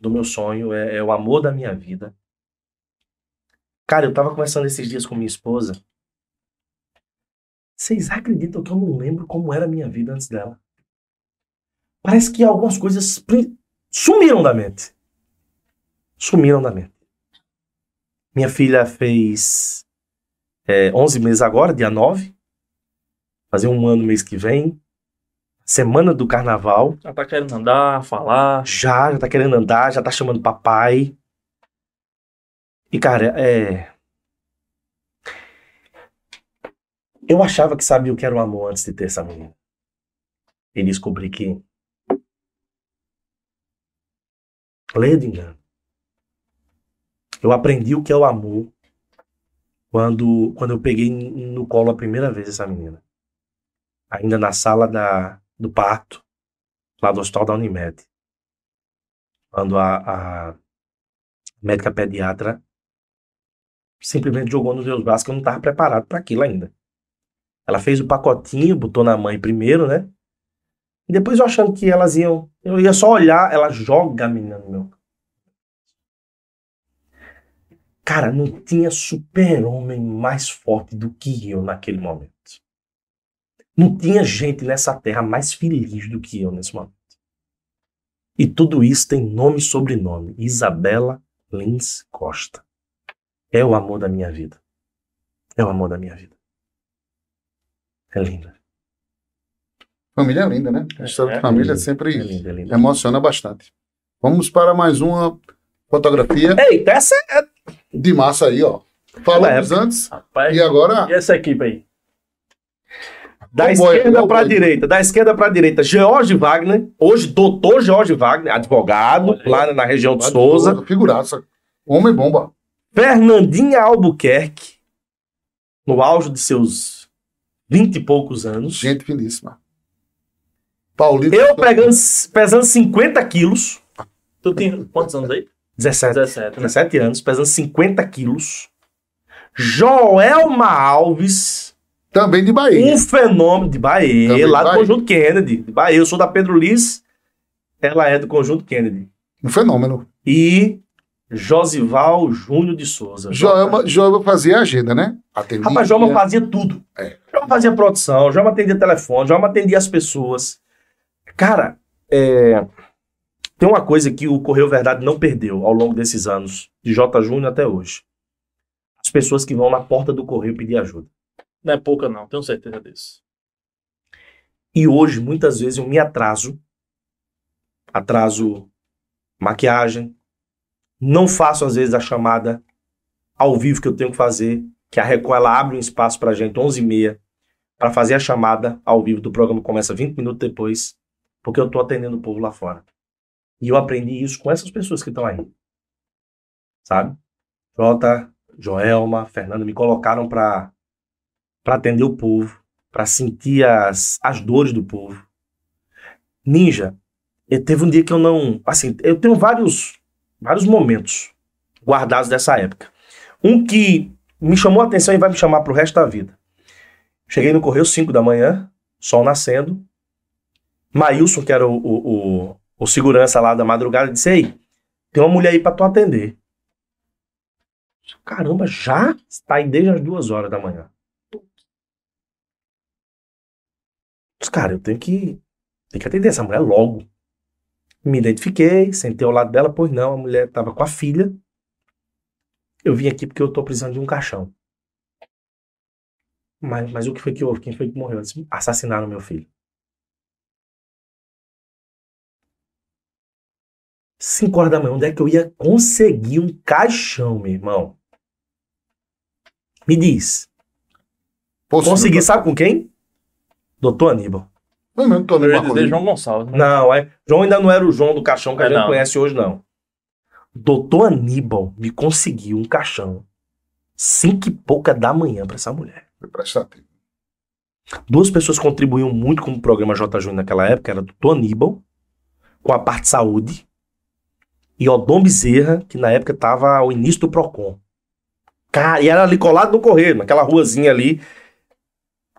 do meu sonho, é, é o amor da minha vida. Cara, eu tava conversando esses dias com minha esposa. Vocês acreditam que eu não lembro como era a minha vida antes dela? Parece que algumas coisas sumiram da mente. Sumiram da mente. Minha filha fez é, 11 meses agora, dia 9. Fazer um ano mês que vem. Semana do carnaval. Já tá querendo andar, falar. Já, já tá querendo andar, já tá chamando papai. E, cara, é. Eu achava que sabia o que era o amor antes de ter essa menina. E descobri que. Leia do engano. Eu aprendi o que é o amor quando, quando eu peguei no colo a primeira vez essa menina. Ainda na sala da, do parto, lá do hospital da Unimed quando a, a médica pediatra simplesmente jogou nos meus braços que eu não estava preparado para aquilo ainda. Ela fez o pacotinho, botou na mãe primeiro, né? E depois eu achando que elas iam. Eu ia só olhar, ela joga a menina no meu. Cara, não tinha super-homem mais forte do que eu naquele momento. Não tinha gente nessa terra mais feliz do que eu nesse momento. E tudo isso tem nome e sobrenome. Isabela Lins Costa. É o amor da minha vida. É o amor da minha vida. É linda. Família é linda, né? A história É, de família é sempre É linda, é linda. emociona bastante. Vamos para mais uma fotografia Eita, essa é. de massa aí, ó. Falamos antes Rapaz, e agora e essa equipe aí? Da Cowboy, esquerda para a direita. Da esquerda para a direita, George Wagner. Hoje, doutor George Wagner, advogado, Olha lá na região de Souza. Figuraça. Homem bomba. Fernandinha Albuquerque, no auge de seus vinte e poucos anos. Gente finíssima. Paulito. Eu pegando, pesando 50 quilos. Tu tinha quantos anos aí? 17. 17, né? 17 anos, pesando 50 quilos. Joelma Alves, Também de Bahia. um fenômeno de Bahia, Também lá do Bahia. Conjunto Kennedy. De Bahia, eu sou da Pedro Liz, ela é do Conjunto Kennedy. Um fenômeno. E Josival Júnior de Souza. Joelma, Joelma fazia agenda, né? Atendia. Rapaz, Joelma fazia tudo. É. Joelma fazia produção, Joelma atendia telefone, Joelma atendia as pessoas. Cara, é, tem uma coisa que o Correio Verdade não perdeu ao longo desses anos, de J. Júnior até hoje. As pessoas que vão na porta do Correio pedir ajuda. Não é pouca, não, tenho certeza disso. E hoje, muitas vezes, eu me atraso. Atraso maquiagem. Não faço, às vezes, a chamada ao vivo que eu tenho que fazer. Que a Record ela abre um espaço pra gente, 11h30, para fazer a chamada ao vivo do programa. Começa 20 minutos depois, porque eu tô atendendo o povo lá fora. E eu aprendi isso com essas pessoas que estão aí. Sabe? Jota, Joelma, Fernanda me colocaram para para atender o povo para sentir as, as dores do povo. Ninja, teve um dia que eu não. Assim, eu tenho vários, vários momentos guardados dessa época. Um que me chamou a atenção e vai me chamar pro resto da vida. Cheguei no Correio 5 da manhã, sol nascendo. Maílson, que era o, o, o, o segurança lá da madrugada, disse: Ei, tem uma mulher aí pra tu atender. Caramba, já? Está aí desde as duas horas da manhã. Mas, cara, eu tenho que, tenho que atender essa mulher logo. Me identifiquei, sentei ao lado dela, pois não, a mulher estava com a filha. Eu vim aqui porque eu tô precisando de um caixão. Mas, mas o que foi que houve? Quem foi que morreu? Assassinaram meu filho. Cinco horas da manhã, onde é que eu ia conseguir um caixão, meu irmão? Me diz. Poxa, Consegui, sabe com quem? Doutor Aníbal. Foi mesmo, tô Eu ia dizer Marcolino. João Gonçalves. né? Não, é. João ainda não era o João do caixão que a É, gente não. conhece hoje, não. Doutor Aníbal me conseguiu um caixão cinco e pouca da manhã pra essa mulher. Duas pessoas contribuíam muito com o programa J. Júnior naquela época, era o doutor Aníbal, com a parte de saúde, e Odom Bezerra, que na época estava ao início do PROCON. Cara, e era ali colado no correio, naquela ruazinha ali.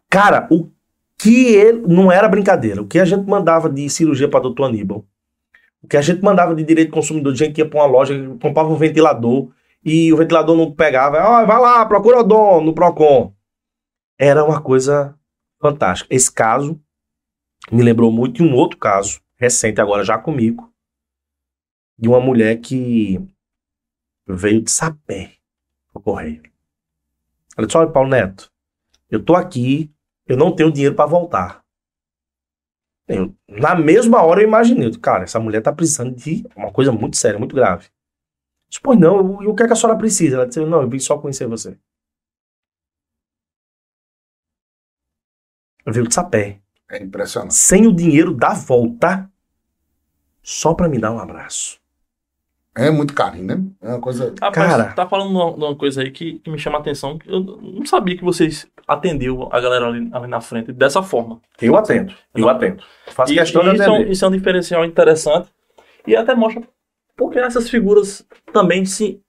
Cara, o que ele. Não era brincadeira. O que a gente mandava de cirurgia para doutor Aníbal, o que a gente mandava de direito do consumidor, de gente que ia para uma loja, comprava um ventilador e o ventilador não pegava. Ó, vai lá, procura o dono no Procon. Era uma coisa fantástica. Esse caso me lembrou muito de um outro caso, recente agora já comigo, de uma mulher que veio de Sapé pro correio. Ela disse: Olha, Paulo Neto, eu tô aqui, eu não tenho dinheiro para voltar. Eu, na mesma hora eu imaginei, cara, essa mulher tá precisando de uma coisa muito séria, muito grave. Eu disse, pois não, e o que, é que a senhora precisa? Ela disse, não, eu vim só conhecer você. Eu veio de sapé. É impressionante. Sem o dinheiro da volta, só para me dar um abraço. É muito carinho, né? É uma coisa. Rapaz, Cara. tá falando uma, uma coisa aí que, que me chama a atenção. Eu não sabia que vocês atendeu a galera ali, ali na frente dessa forma. Eu atendo, eu Não. atendo. Faço E- questão e de isso, é um, atender. isso é um diferencial interessante. E até mostra porque essas figuras também se,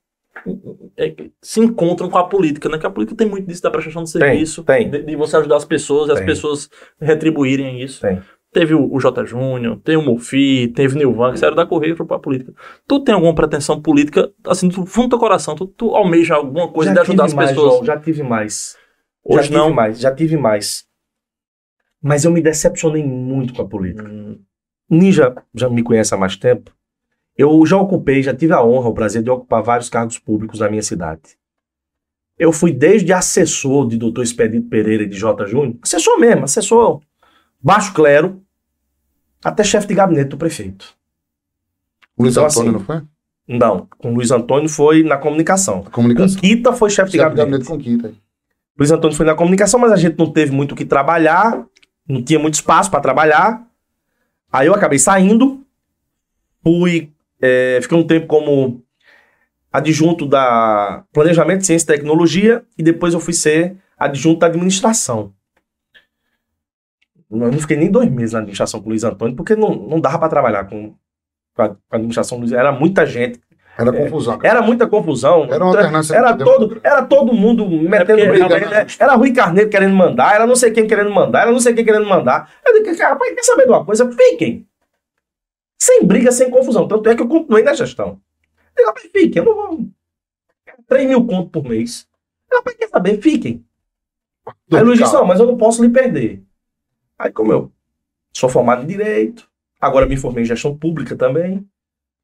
é, se encontram com a política, né? Que a política tem muito disso da prestação de serviço, tem. De, de você ajudar as pessoas e as Tem. pessoas retribuírem isso. Tem. Teve o, o J. Júnior, tem o Mofi, teve o Nilvan, que saíram da Correia foram pra política. Tu tem alguma pretensão política, assim, do fundo do teu coração, tu, tu almeja alguma coisa de ajudar as mais, pessoas? João, já tive mais. Hoje já não. tive mais, já tive mais. Mas eu me decepcionei muito com a política. Hum, Ninja já me conhece há mais tempo. Eu já ocupei, já tive a honra, o prazer de ocupar vários cargos públicos na minha cidade. Eu fui desde assessor de Dr. Expedito Pereira e de J. Júnior, assessor mesmo, assessor baixo clero, até chefe de gabinete do prefeito. Luiz Então, Antônio, assim, não foi? Não, com Luiz Antônio foi na comunicação. A Com comunicação. Quita foi chefe de Chefe de gabinete. gabinete com. Luiz Antônio foi na comunicação, mas a gente não teve muito o que trabalhar, não tinha muito espaço para trabalhar. Aí eu acabei saindo, fui, é, fiquei um tempo como adjunto da Planejamento, Ciência e Tecnologia, e depois eu fui ser adjunto da administração. Eu não fiquei nem dois meses na administração com o Luiz Antônio, porque não, não dava para trabalhar com, com a, com a administração do Luiz. Era muita gente, Era confusão. era muita confusão. Era uma alternância. Era todo, era todo mundo metendo porque briga. Era, era Rui Carneiro querendo mandar, era não sei quem querendo mandar, era não sei quem querendo mandar. Eu digo, cara, rapaz, quer saber de uma coisa? Fiquem. Sem briga, sem confusão. Tanto é que eu continuei na gestão. Eu digo, rapaz, fiquem, eu não vou. 3 mil conto por mês. Eu, Rapaz, quer saber? Fiquem. Aí o Luiz disse, não, mas eu não posso lhe perder. Aí, como eu sou formado em Direito, agora me formei em Gestão Pública também,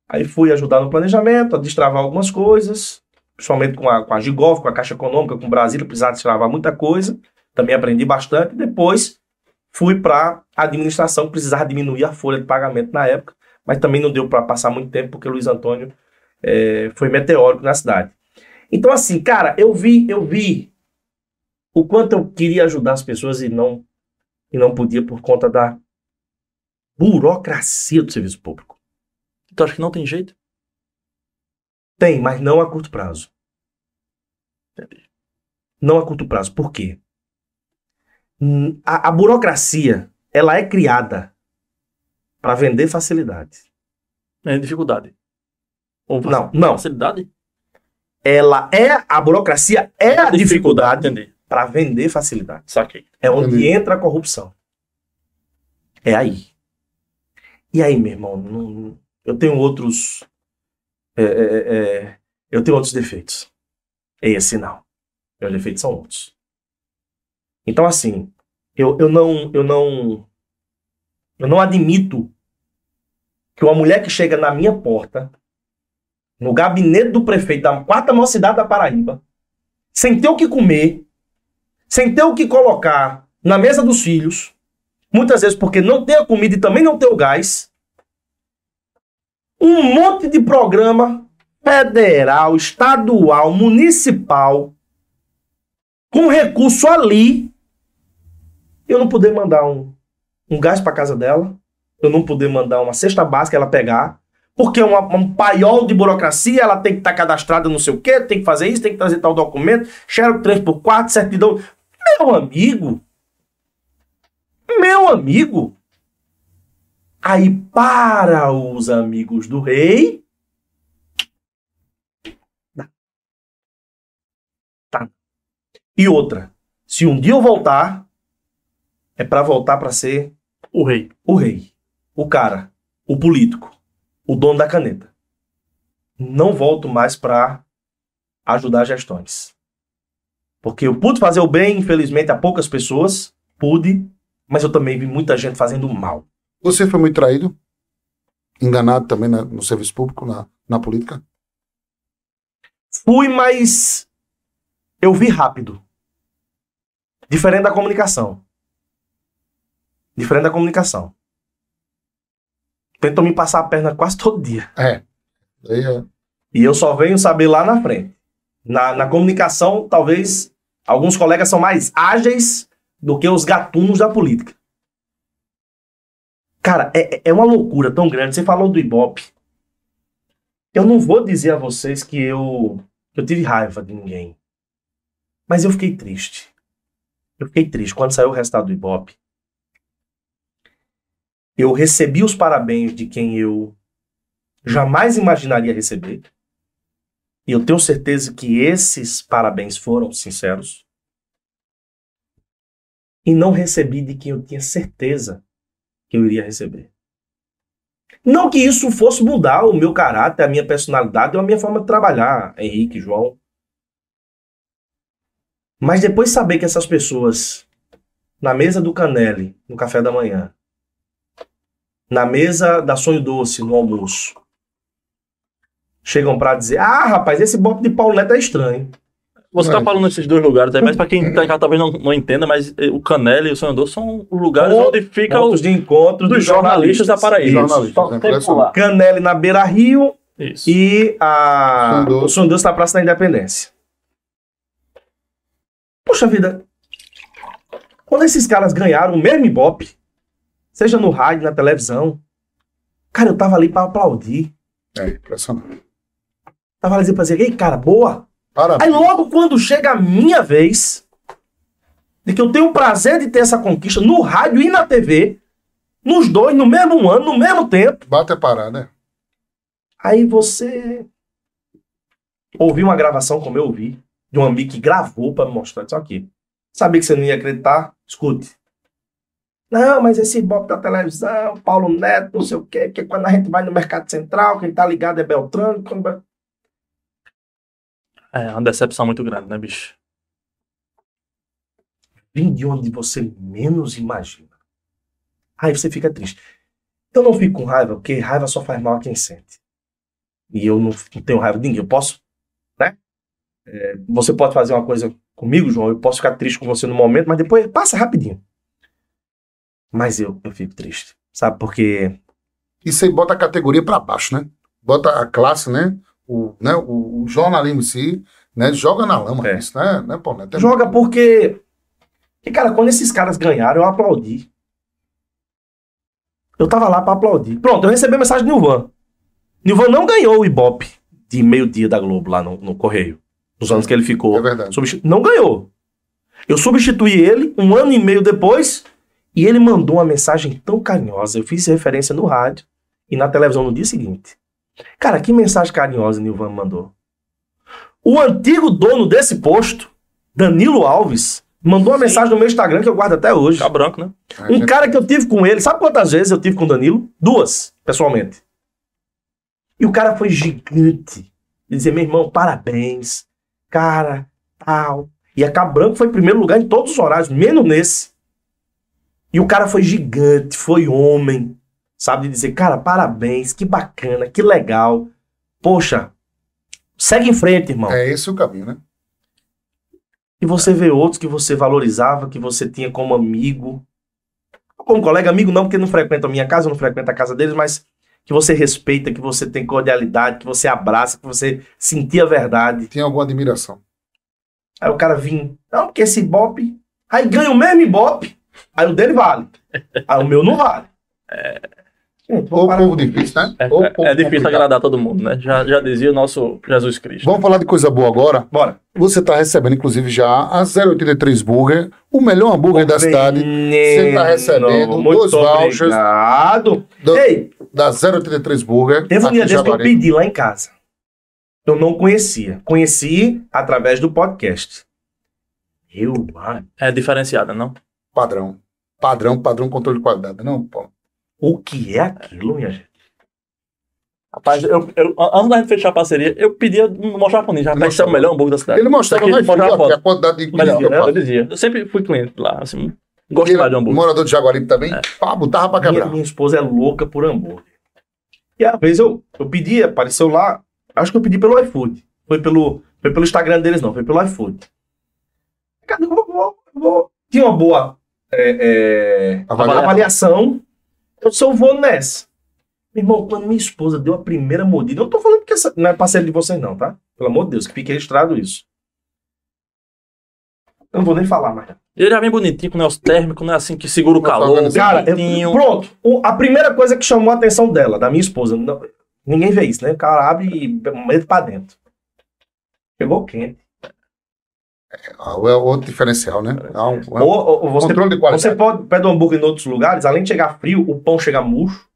aí fui ajudar no planejamento, a destravar algumas coisas, principalmente com a, com a Gigov, com a Caixa Econômica, com o Brasília, precisava destravar muita coisa, também aprendi bastante, depois fui para a administração, precisava diminuir a folha de pagamento na época, mas também não deu para passar muito tempo, porque o Luiz Antônio eh, foi meteórico na cidade. Então, assim, cara, eu vi, eu vi o quanto eu queria ajudar as pessoas e não e não podia por conta da burocracia do serviço público. Tu acha que não tem jeito? Tem, mas não a curto prazo. Não a curto prazo. Por quê? Hum, A, a burocracia, ela é criada para vender facilidade. É dificuldade. Ou Não, não. facilidade? Ela é a burocracia é a dificuldade Entendi. Para vender facilidade. Saquei. É onde Entendi. entra a corrupção. É aí. E aí, meu irmão, não- eu tenho outros. é, é, é, eu tenho outros defeitos. Esse não. Meus defeitos são outros. Então, assim, eu, eu não. Eu não. Eu não admito que uma mulher que chega na minha porta, no gabinete do prefeito da quarta maior cidade da Paraíba, sem ter o que comer, sem ter o que colocar na mesa dos filhos, muitas vezes porque não tem a comida e também não tem o gás, um monte de programa federal, estadual, municipal, com recurso ali, eu não poder mandar um, um gás para casa dela, eu não poder mandar uma cesta básica ela pegar, porque é um paiol de burocracia, ela tem que estar cadastrada não sei o quê, tem que fazer isso, tem que trazer tal documento, xerox 3x4, certidão. Meu amigo, meu amigo, aí para os amigos do rei, tá. E outra, se um dia eu voltar, é pra voltar pra ser O rei. o rei, o cara, o político, o dono da caneta. Não volto mais pra ajudar gestões. Porque eu pude fazer o bem, infelizmente, a poucas pessoas, pude, mas eu também vi muita gente fazendo mal. Você foi muito traído? Enganado também no serviço público, na, na política? Fui, mas eu vi rápido. Diferente da comunicação. Diferente da comunicação. Tentam me passar a perna quase todo dia. É. Aí é. E eu só venho saber lá na frente. Na, na comunicação, talvez alguns colegas são mais ágeis do que os gatunos da política. Cara, é, é uma loucura tão grande. Você falou do Ibope. Eu não vou dizer a vocês que eu, eu tive raiva de ninguém. Mas eu fiquei triste. Eu fiquei triste. Quando saiu o resultado do Ibope, eu recebi os parabéns de quem eu jamais imaginaria receber. E eu tenho certeza que esses parabéns foram sinceros. E não recebi de quem eu tinha certeza que eu iria receber. Não que isso fosse mudar o meu caráter, a minha personalidade ou a minha forma de trabalhar, Henrique, João. Mas depois de saber que essas pessoas, na mesa do Canelli, no café da manhã, na mesa da Sonho Doce, no almoço, chegam pra dizer: Ah, rapaz, esse bote de Paulo Neto é estranho. Você Não, tá falando nesses dois lugares aí, mas pra quem tá em casa talvez não, não entenda, mas eh, o Canela e o Sonhador são os lugares Ponto- onde fica os de encontro dos jornalistas da Paraíba. Jornalistas, né? Canelli na Beira Rio Isso. e a... O Sonho Doce na Praça da Independência. Poxa vida, quando esses caras ganharam o mesmo Ibope, seja no rádio, na televisão, cara, eu tava ali pra aplaudir. É, impressionante. Tava ali pra dizer, ei, cara, boa. Aí Parabéns. logo quando chega a minha vez, de que eu tenho o prazer de ter essa conquista no rádio e na TV, nos dois, no mesmo ano, no mesmo tempo, Bate a parar, né? aí você ouviu uma gravação como eu ouvi, de um amigo que gravou pra me mostrar isso aqui. Sabia que você não ia acreditar? Escute. Não, mas esse Ibope da televisão, Paulo Neto, não sei o quê, porque quando a gente vai no Mercado Central, quem tá ligado é Beltrano. quando- É uma decepção muito grande, né, bicho? vem de onde você menos imagina. Aí você fica triste. Eu não fico com raiva, porque raiva só faz mal a quem sente. E eu não, não tenho raiva de ninguém. Eu posso, né? É, você pode fazer uma coisa comigo, João, eu posso ficar triste com você no momento, mas depois passa rapidinho. Mas eu, eu fico triste, sabe? Porque Isso aí bota a categoria pra baixo, né? Bota a classe, né? O, né? o, o jornalismo em si, né? Joga na lama É. isso, né? né Paulo Neto? É joga muito- porque. E, cara, quando esses caras ganharam, eu aplaudi. Eu tava lá pra aplaudir. Pronto, eu recebi a mensagem do Nilvan. Nilvan não ganhou o Ibope de meio-dia da Globo lá no, no Correio. Nos anos que ele ficou. É verdade. Substitu- Não ganhou. Eu substituí ele um ano e meio depois e ele mandou uma mensagem tão carinhosa. Eu fiz referência no rádio e na televisão no dia seguinte. Cara, que mensagem carinhosa Nilvan mandou. O antigo dono desse posto, Danilo Alves, mandou uma Sim. mensagem no meu Instagram que eu guardo até hoje. Fica branco, né? A Um gente- cara que eu tive com ele, sabe quantas vezes eu tive com o Danilo? Duas, pessoalmente. E o cara foi gigante. Ele dizia, meu irmão, parabéns. Cara, tal. E a Cabranco foi em primeiro lugar em todos os horários, menos nesse. E o cara foi gigante, foi homem. Sabe, de dizer, cara, parabéns, que bacana, que legal. Poxa, segue em frente, irmão. É esse o caminho, né? E você vê outros que você valorizava, que você tinha como amigo. Como colega, amigo não, porque não frequenta a minha casa, eu não frequento a casa deles, mas que você respeita, que você tem cordialidade, que você abraça, que você sentia a verdade. Tinha alguma admiração. Aí o cara vinha, não, porque esse Ibope, aí ganha o mesmo Ibope, aí o dele vale. Aí o meu não vale. Gente, vou Ou parar povo difícil, né? É, Ou é- povo é difícil complicado. agradar todo mundo, né? Já, já dizia o nosso Jesus Cristo. Vamos falar de coisa boa agora. Bora. Você está recebendo, inclusive, já a 083 Burger, o melhor hambúrguer da cidade. Você tá recebendo Muito dois vouchers. obrigado. Do- Ei, Da 083 Burger. Teve um dia desse que eu pedi lá em casa. Eu não conhecia. Conheci através do podcast. Eu, mano. É diferenciada, não? Padrão. Padrão, padrão controle de qualidade. Não, pô. O que é aquilo, minha gente? Rapaz, eu, eu, antes da gente fechar a parceria, eu pedia mostrar pra mim, já esse é o melhor hambúrguer da cidade. Ele mostrava mostrava foto, a quantidade de Melhor, que eu né? dizia. Eu sempre fui cliente lá, assim, mais de hambúrguer. Morador de Jaguaribe também, pá, botava pra Minha, quebrar. minha esposa é louca por hambúrguer. E às vezes eu, eu pedi, apareceu lá, acho que eu pedi pelo iFood. Foi pelo, foi pelo Instagram deles, não, foi pelo iFood. Cara, eu vou, vou- vou- Tinha uma boa é, é, Avaliação. avaliação. Eu só vou nessa. Meu irmão, quando minha esposa deu a primeira mordida, eu não tô falando que essa não é parceiro de vocês, não, tá? Pelo amor de Deus, que fique registrado isso. Eu não vou nem falar mais. Ele já vem bonitinho, com negócio térmico, não é assim que segura o Tá calor. Cara, eu- pronto. O- a primeira coisa que chamou a atenção dela, da minha esposa, não- ninguém vê isso, né? O cara abre e medo pra dentro. Chegou quente. Ah, É outro diferencial, né? É um, é um Ou, você, controle de qualidade. você pode pede um hambúrguer em outros lugares, além de chegar frio, o pão chega murcho.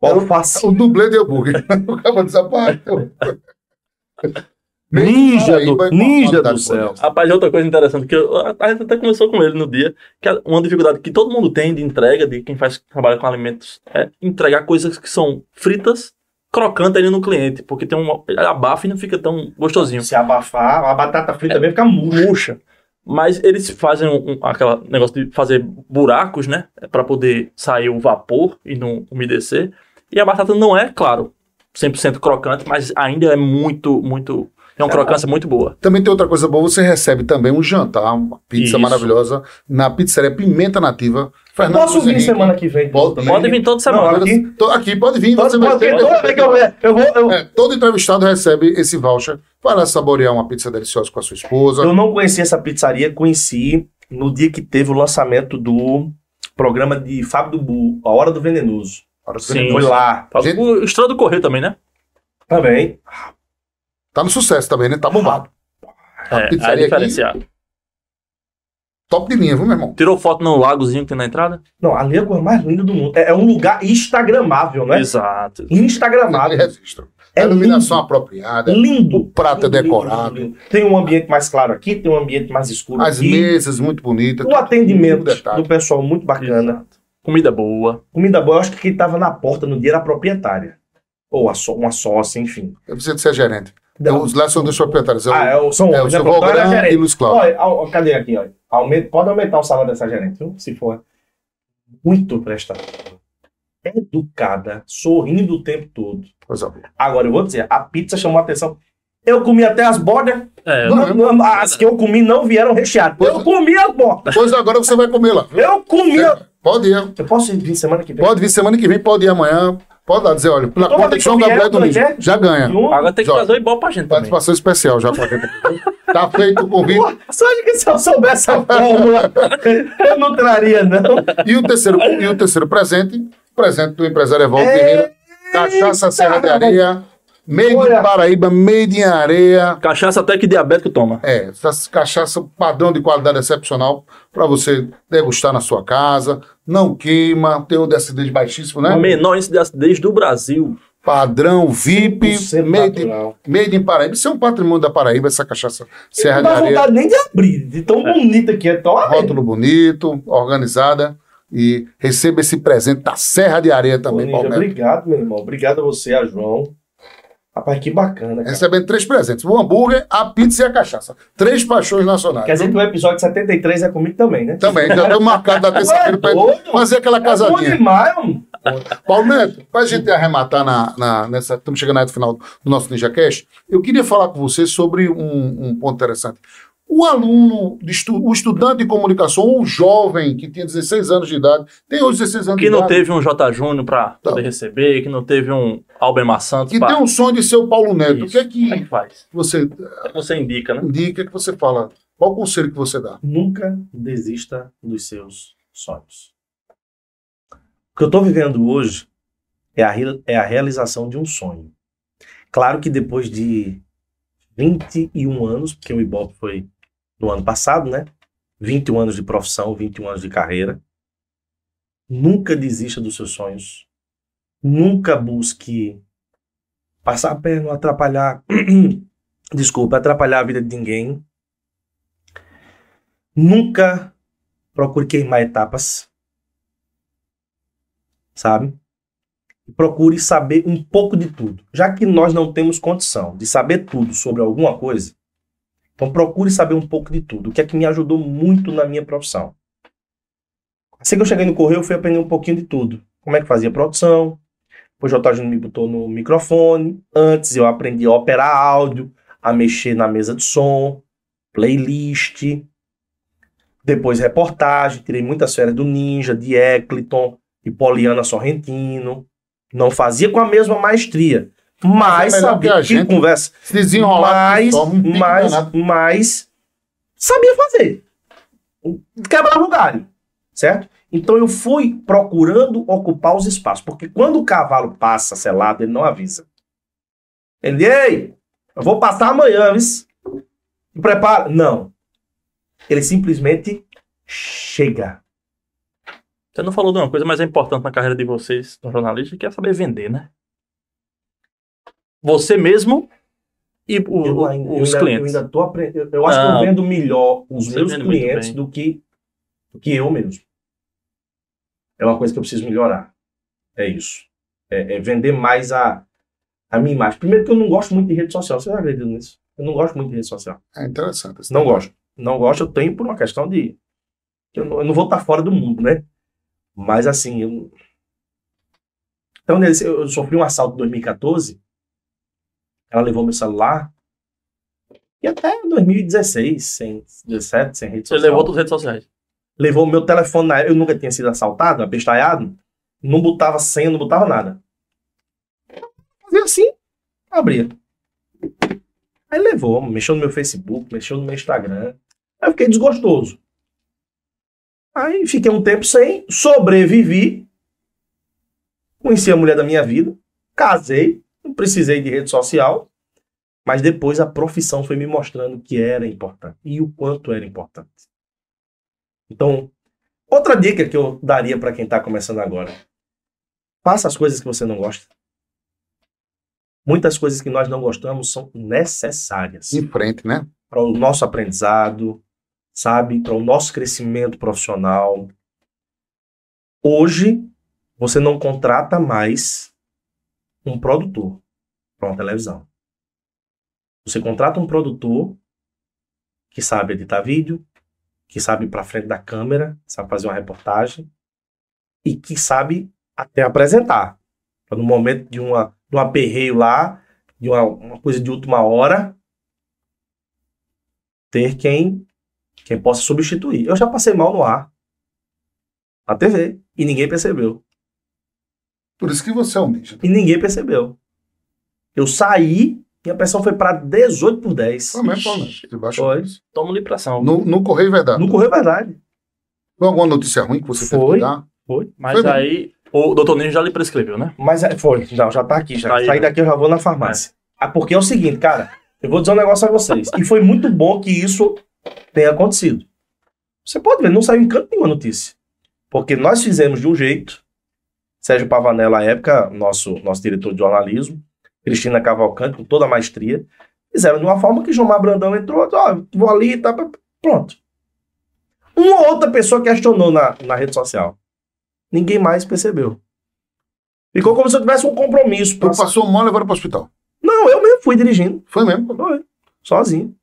O É o- alface. O dublê de hambúrguer. o cara desapareceu. Ninja do, é ninja do céu. Rapaz, outra coisa interessante, que eu, a gente até conversou com ele no dia, que é uma dificuldade que todo mundo tem de entrega, de quem faz trabalha com alimentos, é entregar coisas que são fritas, crocantes ali no cliente, porque tem um abafa e não fica tão gostosinho. Se abafar, a batata frita também fica murcha. Murcha. Mas eles fazem um, um- aquela negócio de fazer buracos, né? Pra poder sair o vapor e não umedecer. E a batata não é, claro, 100% crocante, mas ainda é muito, muito. É uma crocância muito boa. Também tem outra coisa boa, você recebe também um jantar, uma pizza Isso. maravilhosa na pizzaria Pimenta Nativa. Fernando Posso vir Henrique. semana que vem? Pode-? Pode vir toda semana. Não, aqui- Tô- Aqui, pode vir. Pode, pode, ter- toda vez que eu eu vou. Eu, É, todo entrevistado recebe esse voucher para saborear uma pizza deliciosa com a sua esposa. eu não conheci essa pizzaria, conheci no dia que teve o lançamento do programa de Fábio do Bu, A Hora do Venenoso. Para você Sim. ver, Foi lá. Gente- O Estrada do Correio também, né? Também. Tá no sucesso também, né? Tá bombado. A É, pizzaria é diferenciado. Top de linha, viu, meu irmão? Tirou foto no lagozinho que tem na entrada? Não, ali é a coisa mais linda do mundo. É, é um lugar instagramável, né? Exato. Instagramável. registro. É a iluminação lindo. apropriada. Lindo. O prato é Lindo, lindo, decorado. lindo, lindo. Tem um ambiente mais claro aqui, tem um ambiente mais escuro As aqui. mesas muito bonitas. O atendimento do pessoal muito bacana. Exato. Comida boa. Comida boa, eu acho que quem tava na porta no dia era a proprietária. Ou a só- uma sócia, enfim. Eu preciso ser gerente. Os lá são dos proprietários. É o, Ah, é o, são é o seu é Valgrão gerente. e Luiz Cláudio. Olha, ó, cadê aqui, ó? Aumenta, pode aumentar o salário dessa gerente, viu? Se for. Muito prestadora. Educada, sorrindo o tempo todo. Coisa boa. Agora, eu vou dizer, a pizza chamou a atenção. Eu comi até as bordas. É, Não, não- não- as que eu comi não vieram recheadas. Eu comi as bordas. Pois agora você vai comer lá. Eu comi. as- Pode ir. Eu posso vir semana que vem? Pode vir semana que vem, pode ir amanhã. Pode lá dizer, olha, pela de ter que Gabriel do ter? Já ganha. Um- agora tem que Jorge. trazer o igual pra gente também. Participação especial já pra quem tá feito o convite. Só de que se eu soubesse a fórmula, eu não traria, não. E o terceiro, e o terceiro presente, presente do empresário Evaldo! Ferreira, cachaça Serra de Areia, made Olha. in Paraíba, made in areia. Cachaça até que diabético toma. É, essa cachaça padrão de qualidade excepcional para você degustar na sua casa. Não queima, tem um de acidez baixíssimo, né? O menor índice de acidez do Brasil. Padrão VIP, 100% made, natural. made in Paraíba. Isso é um patrimônio da Paraíba, essa cachaça Serra não de dá Areia. vontade nem de abrir, de tão bonita que é. Tão Rótulo bonito, organizada. E receba esse presente da Serra de Areia também, Ninja, Palmeiras. Obrigado, meu irmão. Obrigado a você, a João. Rapaz, que bacana, cara. Recebendo três presentes: o hambúrguer, a pizza e a cachaça. Três paixões nacionais. Quer dizer que o episódio 73 é comigo também, né? Também, já estamos marcado da terça-feira para doido? fazer aquela É bom casadinha. demais, mano. Paulo Neto, para a gente arrematar na, na- nessa. Estamos chegando aí no final do nosso Ninja Cash. Eu queria falar com você sobre um, um ponto interessante. O aluno, estu- o estudante de comunicação, ou o jovem que tinha 16 anos de idade, tem hoje 16 anos Que de não idade, teve um J. Júnior pra Tá. poder receber, que não teve um Albemar Santos que pra... tem um sonho de ser o Paulo Neto. O que é Como é que que faz? você que você indica, né? indica, que você fala? Qual o conselho que você dá? Nunca desista dos seus sonhos. O que eu estou vivendo hoje é a, é a realização de um sonho. Claro que depois de 21 anos, porque o Ibope foi no ano passado, né? 21 anos de profissão, 21 anos de carreira. Nunca desista dos seus sonhos. Nunca busque passar a perna, atrapalhar. Desculpa, atrapalhar a vida de ninguém. Nunca procure queimar etapas. Sabe? Procure saber um pouco de tudo. Já que nós não temos condição de saber tudo sobre alguma coisa, então procure saber um pouco de tudo. O que é que me ajudou muito na minha profissão. Assim que eu cheguei no Correio, eu fui aprender um pouquinho de tudo. Como é que fazia produção. Depois o J. Júnior me botou no microfone. Antes eu aprendi a operar áudio, a mexer na mesa de som, playlist. Depois reportagem, tirei muitas férias do Ninja, de Eccleton, de Poliana Sorrentino. Não fazia com a mesma maestria. Mas é sabia que a que conversa. Se desenrolar, Mas, um mas, mas sabia fazer. Quebrava o galho, certo? Então eu fui procurando ocupar os espaços, porque quando o cavalo passa selado, ele não avisa. Ele, ei, eu vou passar amanhã, viu? Prepara. Não. Ele simplesmente chega. Você não falou de uma coisa mais importante na carreira de vocês, jornalista, que é saber vender, né? Você mesmo e o- Eu ainda, eu os ainda- clientes. Eu, ainda tô aprendendo. Eu acho que Ah, eu vendo melhor os meus clientes do que, do que eu mesmo. É uma coisa que eu preciso melhorar. É isso. É, é vender mais a, a minha imagem. Primeiro que eu não gosto muito de rede social. Você acredita nisso? Eu não gosto muito de rede social. É interessante. Não negócio. gosto. Não gosto, eu tenho por uma questão de. que Eu não, eu não vou estar fora do mundo, né? Mas assim, eu. Então, eu eu sofri um assalto em 2014. Ela levou meu celular. E até 2016, sem 17, sem rede Você social. levou todas as redes sociais. Levou meu telefone na. Eu nunca tinha sido assaltado, abestalhado. Não botava senha, não botava nada. Fazia assim, abria. Aí levou, mexeu no meu Facebook, mexeu no meu Instagram. Aí eu fiquei desgostoso. Aí fiquei um tempo sem, sobrevivi. Conheci a mulher da minha vida, casei, precisei de rede social. Mas depois a profissão foi me mostrando que era importante e o quanto era importante. Então, outra dica que eu daria para quem está começando agora: faça as coisas que você não gosta. Muitas coisas que nós não gostamos são necessárias Em frente, né? para o nosso aprendizado, sabe? Para o nosso crescimento profissional. Hoje, você não contrata mais um produtor para uma televisão. Você contrata um produtor que sabe editar vídeo, que sabe ir para frente da câmera, sabe fazer uma reportagem e que sabe até apresentar. No momento de, uma, de um aperreio lá, de uma, uma coisa de última hora, ter quem, quem possa substituir. Eu já passei mal no ar, na TV, e ninguém percebeu. Por isso que você é um ninja. E ninguém percebeu. Eu saí, minha pressão foi para 18 por 10. Foi mesmo, Foi. isso. Toma-lhe pressão. No, no Correio Verdade. Não correu verdade. Foi alguma notícia ruim que você teve Foi. que dar? Foi. Mas Foi aí, o doutor Ninho já lhe prescreveu, né? Mas é, foi. Não, já tá aqui. Já. Tá aí, Saí né? daqui, eu já vou na farmácia. Ah, porque é o seguinte, cara. Eu vou dizer um negócio a vocês. E foi muito bom que isso tenha acontecido. Você pode ver, não saiu em canto nenhuma notícia. Porque nós fizemos de um jeito. Sérgio Pavanello, à época, nosso, nosso diretor de jornalismo. Cristina Cavalcante, com toda a maestria. Fizeram de uma forma que Gilmar Brandão entrou, ó, vou ali, tá, pronto. Uma ou outra pessoa questionou na, na rede social. Ninguém mais percebeu. Ficou como se eu tivesse um compromisso. Tu passou mal e levaram para o hospital. Não, eu mesmo fui dirigindo. Foi mesmo. Foi. Sozinho.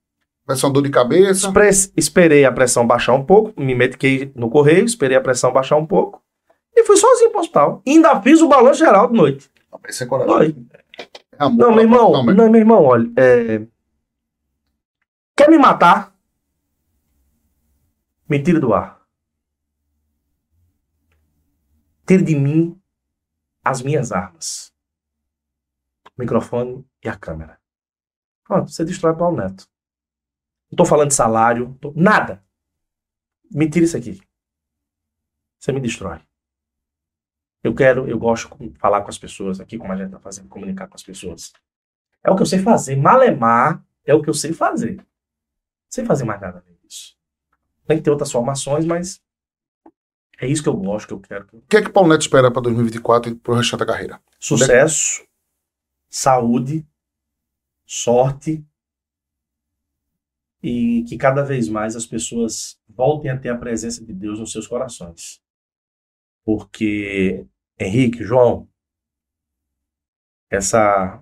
Pressão dor de cabeça. Espre- esperei a pressão baixar um pouco, me mediquei no correio, esperei a pressão baixar um pouco e fui sozinho pro hospital. E ainda fiz o balanço geral de noite. Isso é coragem. É amor Não, meu irmão, meu. não, meu irmão, olha, é... quer me matar? Me tire do ar. Tire de mim as minhas armas. O microfone e a câmera. Pronto, você destrói Paulo Neto. Não tô falando de salário, tô- nada. Me tira isso aqui. Você me destrói. Eu quero, eu gosto de falar com as pessoas aqui, como a gente tá fazendo, comunicar com as pessoas. É o que eu sei fazer. Malemar é o que eu sei fazer. Não sei fazer mais nada além disso. Tem que ter outras formações, mas é isso que eu gosto, que eu quero. O que é que Paulo Neto espera para 2024 e para o restante da carreira? Sucesso, saúde, sorte e que cada vez mais as pessoas voltem a ter a presença de Deus nos seus corações. Porque, Henrique, João, essa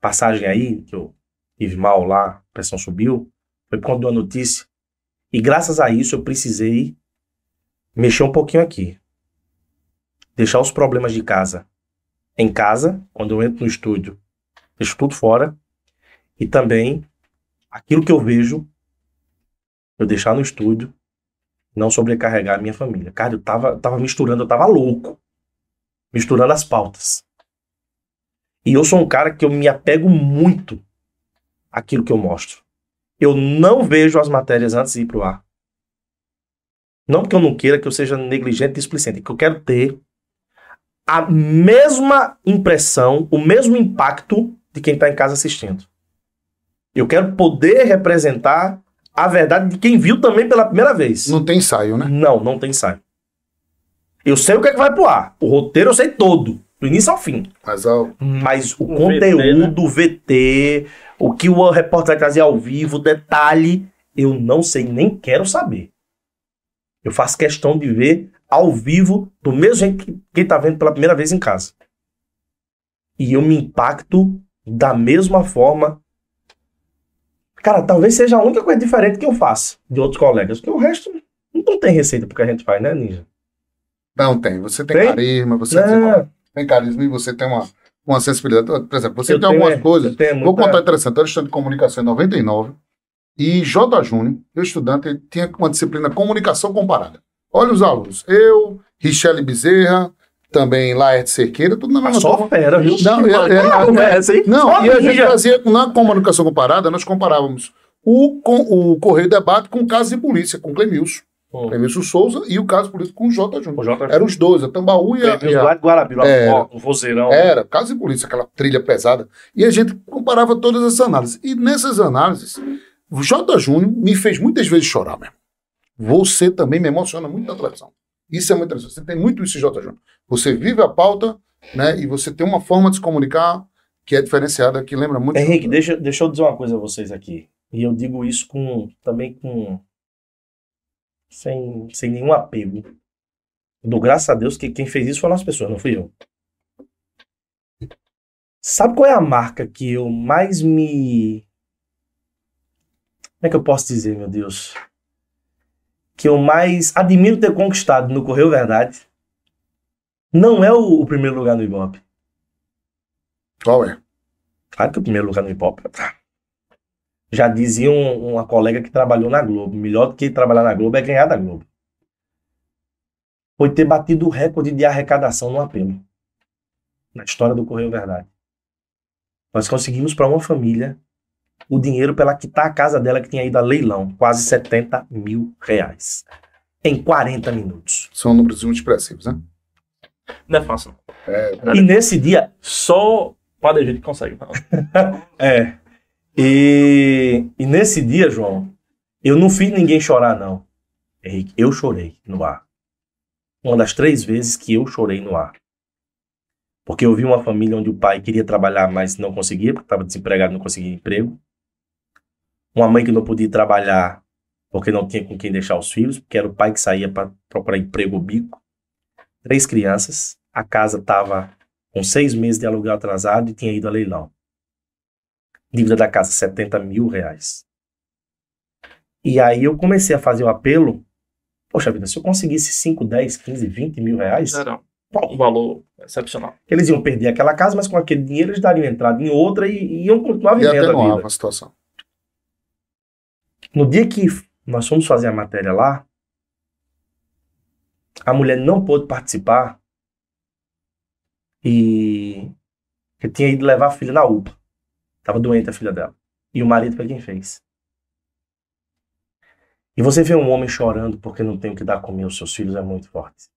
passagem aí, que eu tive mal lá, a pressão subiu, foi por conta de uma notícia. E graças a isso eu precisei mexer um pouquinho aqui. Deixar os problemas de casa em casa, quando eu entro no estúdio, deixo tudo fora. E também aquilo que eu vejo, eu deixar no estúdio, não sobrecarregar a minha família. Cara, eu tava, tava misturando, eu tava louco. Misturando as pautas. E eu sou um cara que eu me apego muito àquilo que eu mostro. Eu não vejo as matérias antes de ir pro ar. Não porque eu não queira que eu seja negligente e displicente, que eu quero ter a mesma impressão, o mesmo impacto de quem está em casa assistindo. Eu quero poder representar a verdade de quem viu também pela primeira vez. Não tem ensaio, né? Não, não tem ensaio. Eu sei o que é que vai pro ar. O roteiro eu sei todo, do início ao fim. Mas ó, Mas o, O conteúdo, o VT, o que o repórter vai trazer ao vivo, detalhe, eu não sei, nem quero saber. Eu faço questão de ver ao vivo, do mesmo jeito que quem tá vendo pela primeira vez em casa. E eu me impacto da mesma forma. Cara, talvez seja a única coisa diferente que eu faço de outros colegas, porque o resto não tem receita pro que a gente faz, né, Ninja? Não tem. Você tem, Tem? carisma, você Não, tem carisma e você tem uma, uma sensibilidade. Por exemplo, você eu tem tenho- algumas coisas. eu tenho Vou muita- contar interessante. Eu estudante de comunicação em 99 e J. Júnior, eu estudante, tinha uma disciplina comunicação comparada. Olha os alunos. Eu, Richelle Bezerra, também Laerte Cerqueira, tudo na mesma Só turma. fera, viu? Não, é- é- Ah, conversa, hein? Não, e a gente fazia, na comunicação comparada, nós comparávamos o, com, o Correio Debate com o caso de polícia, com Clemilson. Hum. Clemilson Souza e o caso polícia com o J. Júnior. O Eram os dois, a Tambaú e a. Teve e a- Guarabira, Era. um vozeirão. era, caso aquela trilha pesada. E a gente comparava todas essas análises. E nessas análises, o J. Júnior me fez muitas vezes chorar mesmo. Você também me emociona muito na televisão. Isso é muito interessante. Você tem muito isso, J. Júnior. Você vive a pauta, né? E você tem uma forma de se comunicar que é diferenciada, que lembra muito. Henrique, deixa, deixa eu dizer uma coisa a vocês aqui. E eu digo isso com também com. Sem, sem nenhum apego. Dou graças a Deus que quem fez isso foram as pessoas, não fui eu. Sabe qual é a marca que eu mais me. Como é que eu posso dizer, meu Deus? Que eu mais admiro ter conquistado no Correio Verdade. Não é o, o primeiro lugar no Ibope. Qual é? Claro que o primeiro lugar no hip hop. Já dizia um- uma colega que trabalhou na Globo: melhor do que trabalhar na Globo é ganhar da Globo. Foi ter batido o recorde de arrecadação no apelo. Na história do Correio Verdade. Nós conseguimos para uma família o dinheiro pela quitar a casa dela que tinha ido a leilão quase 70 mil reais. Em 40 minutos. São números muito expressivos, né? Não é fácil. não. E nesse dia, Só para gente que consegue. Não. É. E, e nesse dia, João, eu não fiz ninguém chorar, não. Henrique, eu chorei no ar. Uma das três vezes que eu chorei no ar. Porque eu vi uma família onde o pai queria trabalhar, mas não conseguia, porque estava desempregado não conseguia emprego. Uma mãe que não podia trabalhar porque não tinha com quem deixar os filhos, porque era o pai que saía para procurar emprego ou bico. Três crianças. A casa estava com seis meses de aluguel atrasado e tinha ido a leilão. Dívida da casa, 70 mil reais. E aí eu comecei a fazer o apelo. Poxa vida, se eu conseguisse 5, 10, 15, 20 mil reais, Era um valor excepcional. eles iam perder aquela casa, mas com aquele dinheiro eles dariam entrada em outra e, e iam continuar E vivendo a atenuava vida. a situação. No dia que nós fomos fazer a matéria lá, a mulher não pôde participar e que tinha ido levar a filha na UPA. Tava doente a filha dela. E o marido foi quem fez. E você vê um homem chorando porque não tem o que dar a comer aos seus filhos é muito forte.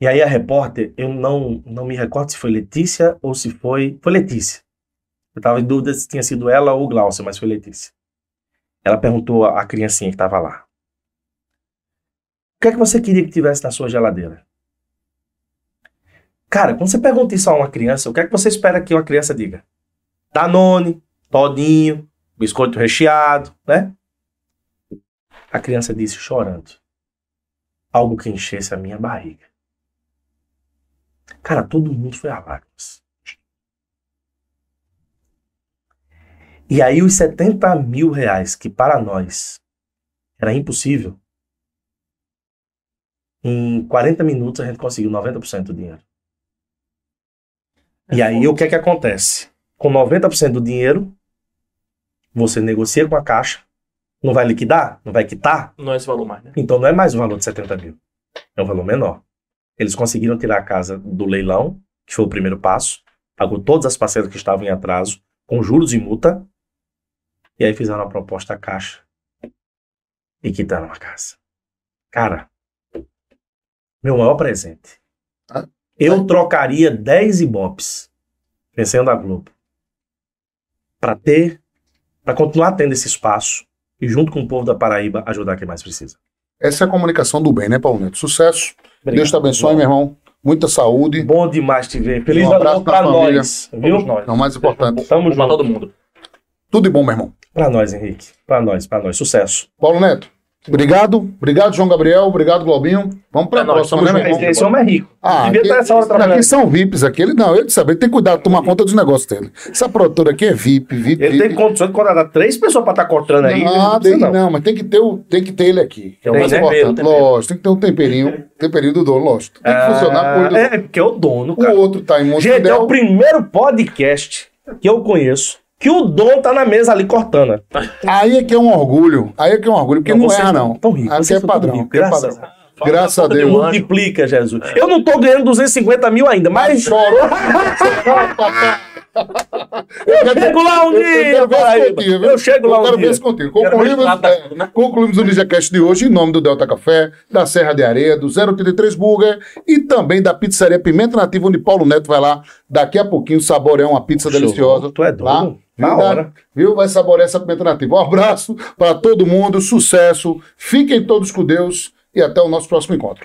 E aí a repórter, eu não, não me recordo se foi Letícia ou se foi. Foi Letícia. Eu tava em dúvida se tinha sido ela ou Glaucia, mas foi Letícia. Ela perguntou à criancinha que estava lá: O que é que você queria que tivesse na sua geladeira? Cara, quando você pergunta isso a uma criança, o que é que você espera que uma criança diga? Danone, Todinho, biscoito recheado, né? A criança disse chorando. Algo que enchesse a minha barriga. Cara, todo mundo foi a lágrimas. E aí os 70 mil reais, que para nós era impossível, em 40 minutos a gente conseguiu 90% do dinheiro. E aí o que é que acontece? Com 90% do dinheiro, você negocia com a caixa, não vai liquidar, não vai quitar, Não é esse valor mais, né? então não é mais o valor de 70 mil, é um valor menor. Eles conseguiram tirar a casa do leilão, que foi o primeiro passo, pagou todas as parcelas que estavam em atraso, com juros e multa, e aí fizeram a proposta à caixa e quitaram a casa. Cara, meu maior presente. Ah, Eu trocaria 10 ibopes, vencendo a Globo, para ter, para continuar tendo esse espaço e junto com o povo da Paraíba ajudar quem mais precisa. Essa é a comunicação do bem, né, Paulo Neto? Sucesso. Obrigado. Deus te abençoe, Bom. meu irmão. Muita saúde. Bom demais te ver. Feliz Um pra família. nós, viu? Todos nós. É o mais importante. Tamo Pra junto. todo mundo. Tudo de bom, meu irmão. Pra nós, Henrique. Pra nós, pra nós. Sucesso. Paulo Neto, obrigado. Obrigado, João Gabriel. Obrado, Globinho. Vamos para É a nóis, próxima, tamo né, meu junto. irmão? Esse- homem é rico. Ah, Devia aqui, estar essa hora trabalhando. aqui são VIPs aqui. Ele, não, eu de saber, ele tem cuidado de tomar conta dos negócios dele. Essa produtora aqui é VIP, VIP. Ele VIP. tem condições de contratar três pessoas pra estar cortando aí. Ah, não, não. não. mas tem que ter, o, tem que ter ele aqui, que é o Tem, mais né? importante. Tempero, tempero. Lógico, tem que ter um temperinho, temperinho do dono, lógico. Tem que funcionar com o olho do é, porque é o dono, O cara. outro tá em Gente, é o primeiro podcast que eu conheço que o Dom tá na mesa ali cortando. Aí é que é um orgulho. Aí é que é um orgulho, porque não, vocês erra, não. tão Aqui é padrão. ricos, aqui é graças padrão. Fala Graças a Deus. Multiplica, Jesus. Eu não tô ganhando 250 mil ainda, mas Chorou. Chorou, papai. eu chego lá um Eu- eu dia, quero ver esse Paraíba. contigo? Eu chego lá Eu um quero ver dia. isso contigo. Ver Concluímos, é, né? concluímos o NinjaCast de hoje em nome do Delta Café, da Serra de Areia, do 083 Burger e também da pizzaria Pimenta Nativa, onde Paulo Neto vai lá daqui a pouquinho saborear uma pizza Show. deliciosa. Tu é doido? Lá, Na hora. Viu? Vai saborear essa pimenta nativa. Um abraço para todo mundo, sucesso, fiquem todos com Deus e até o nosso próximo encontro.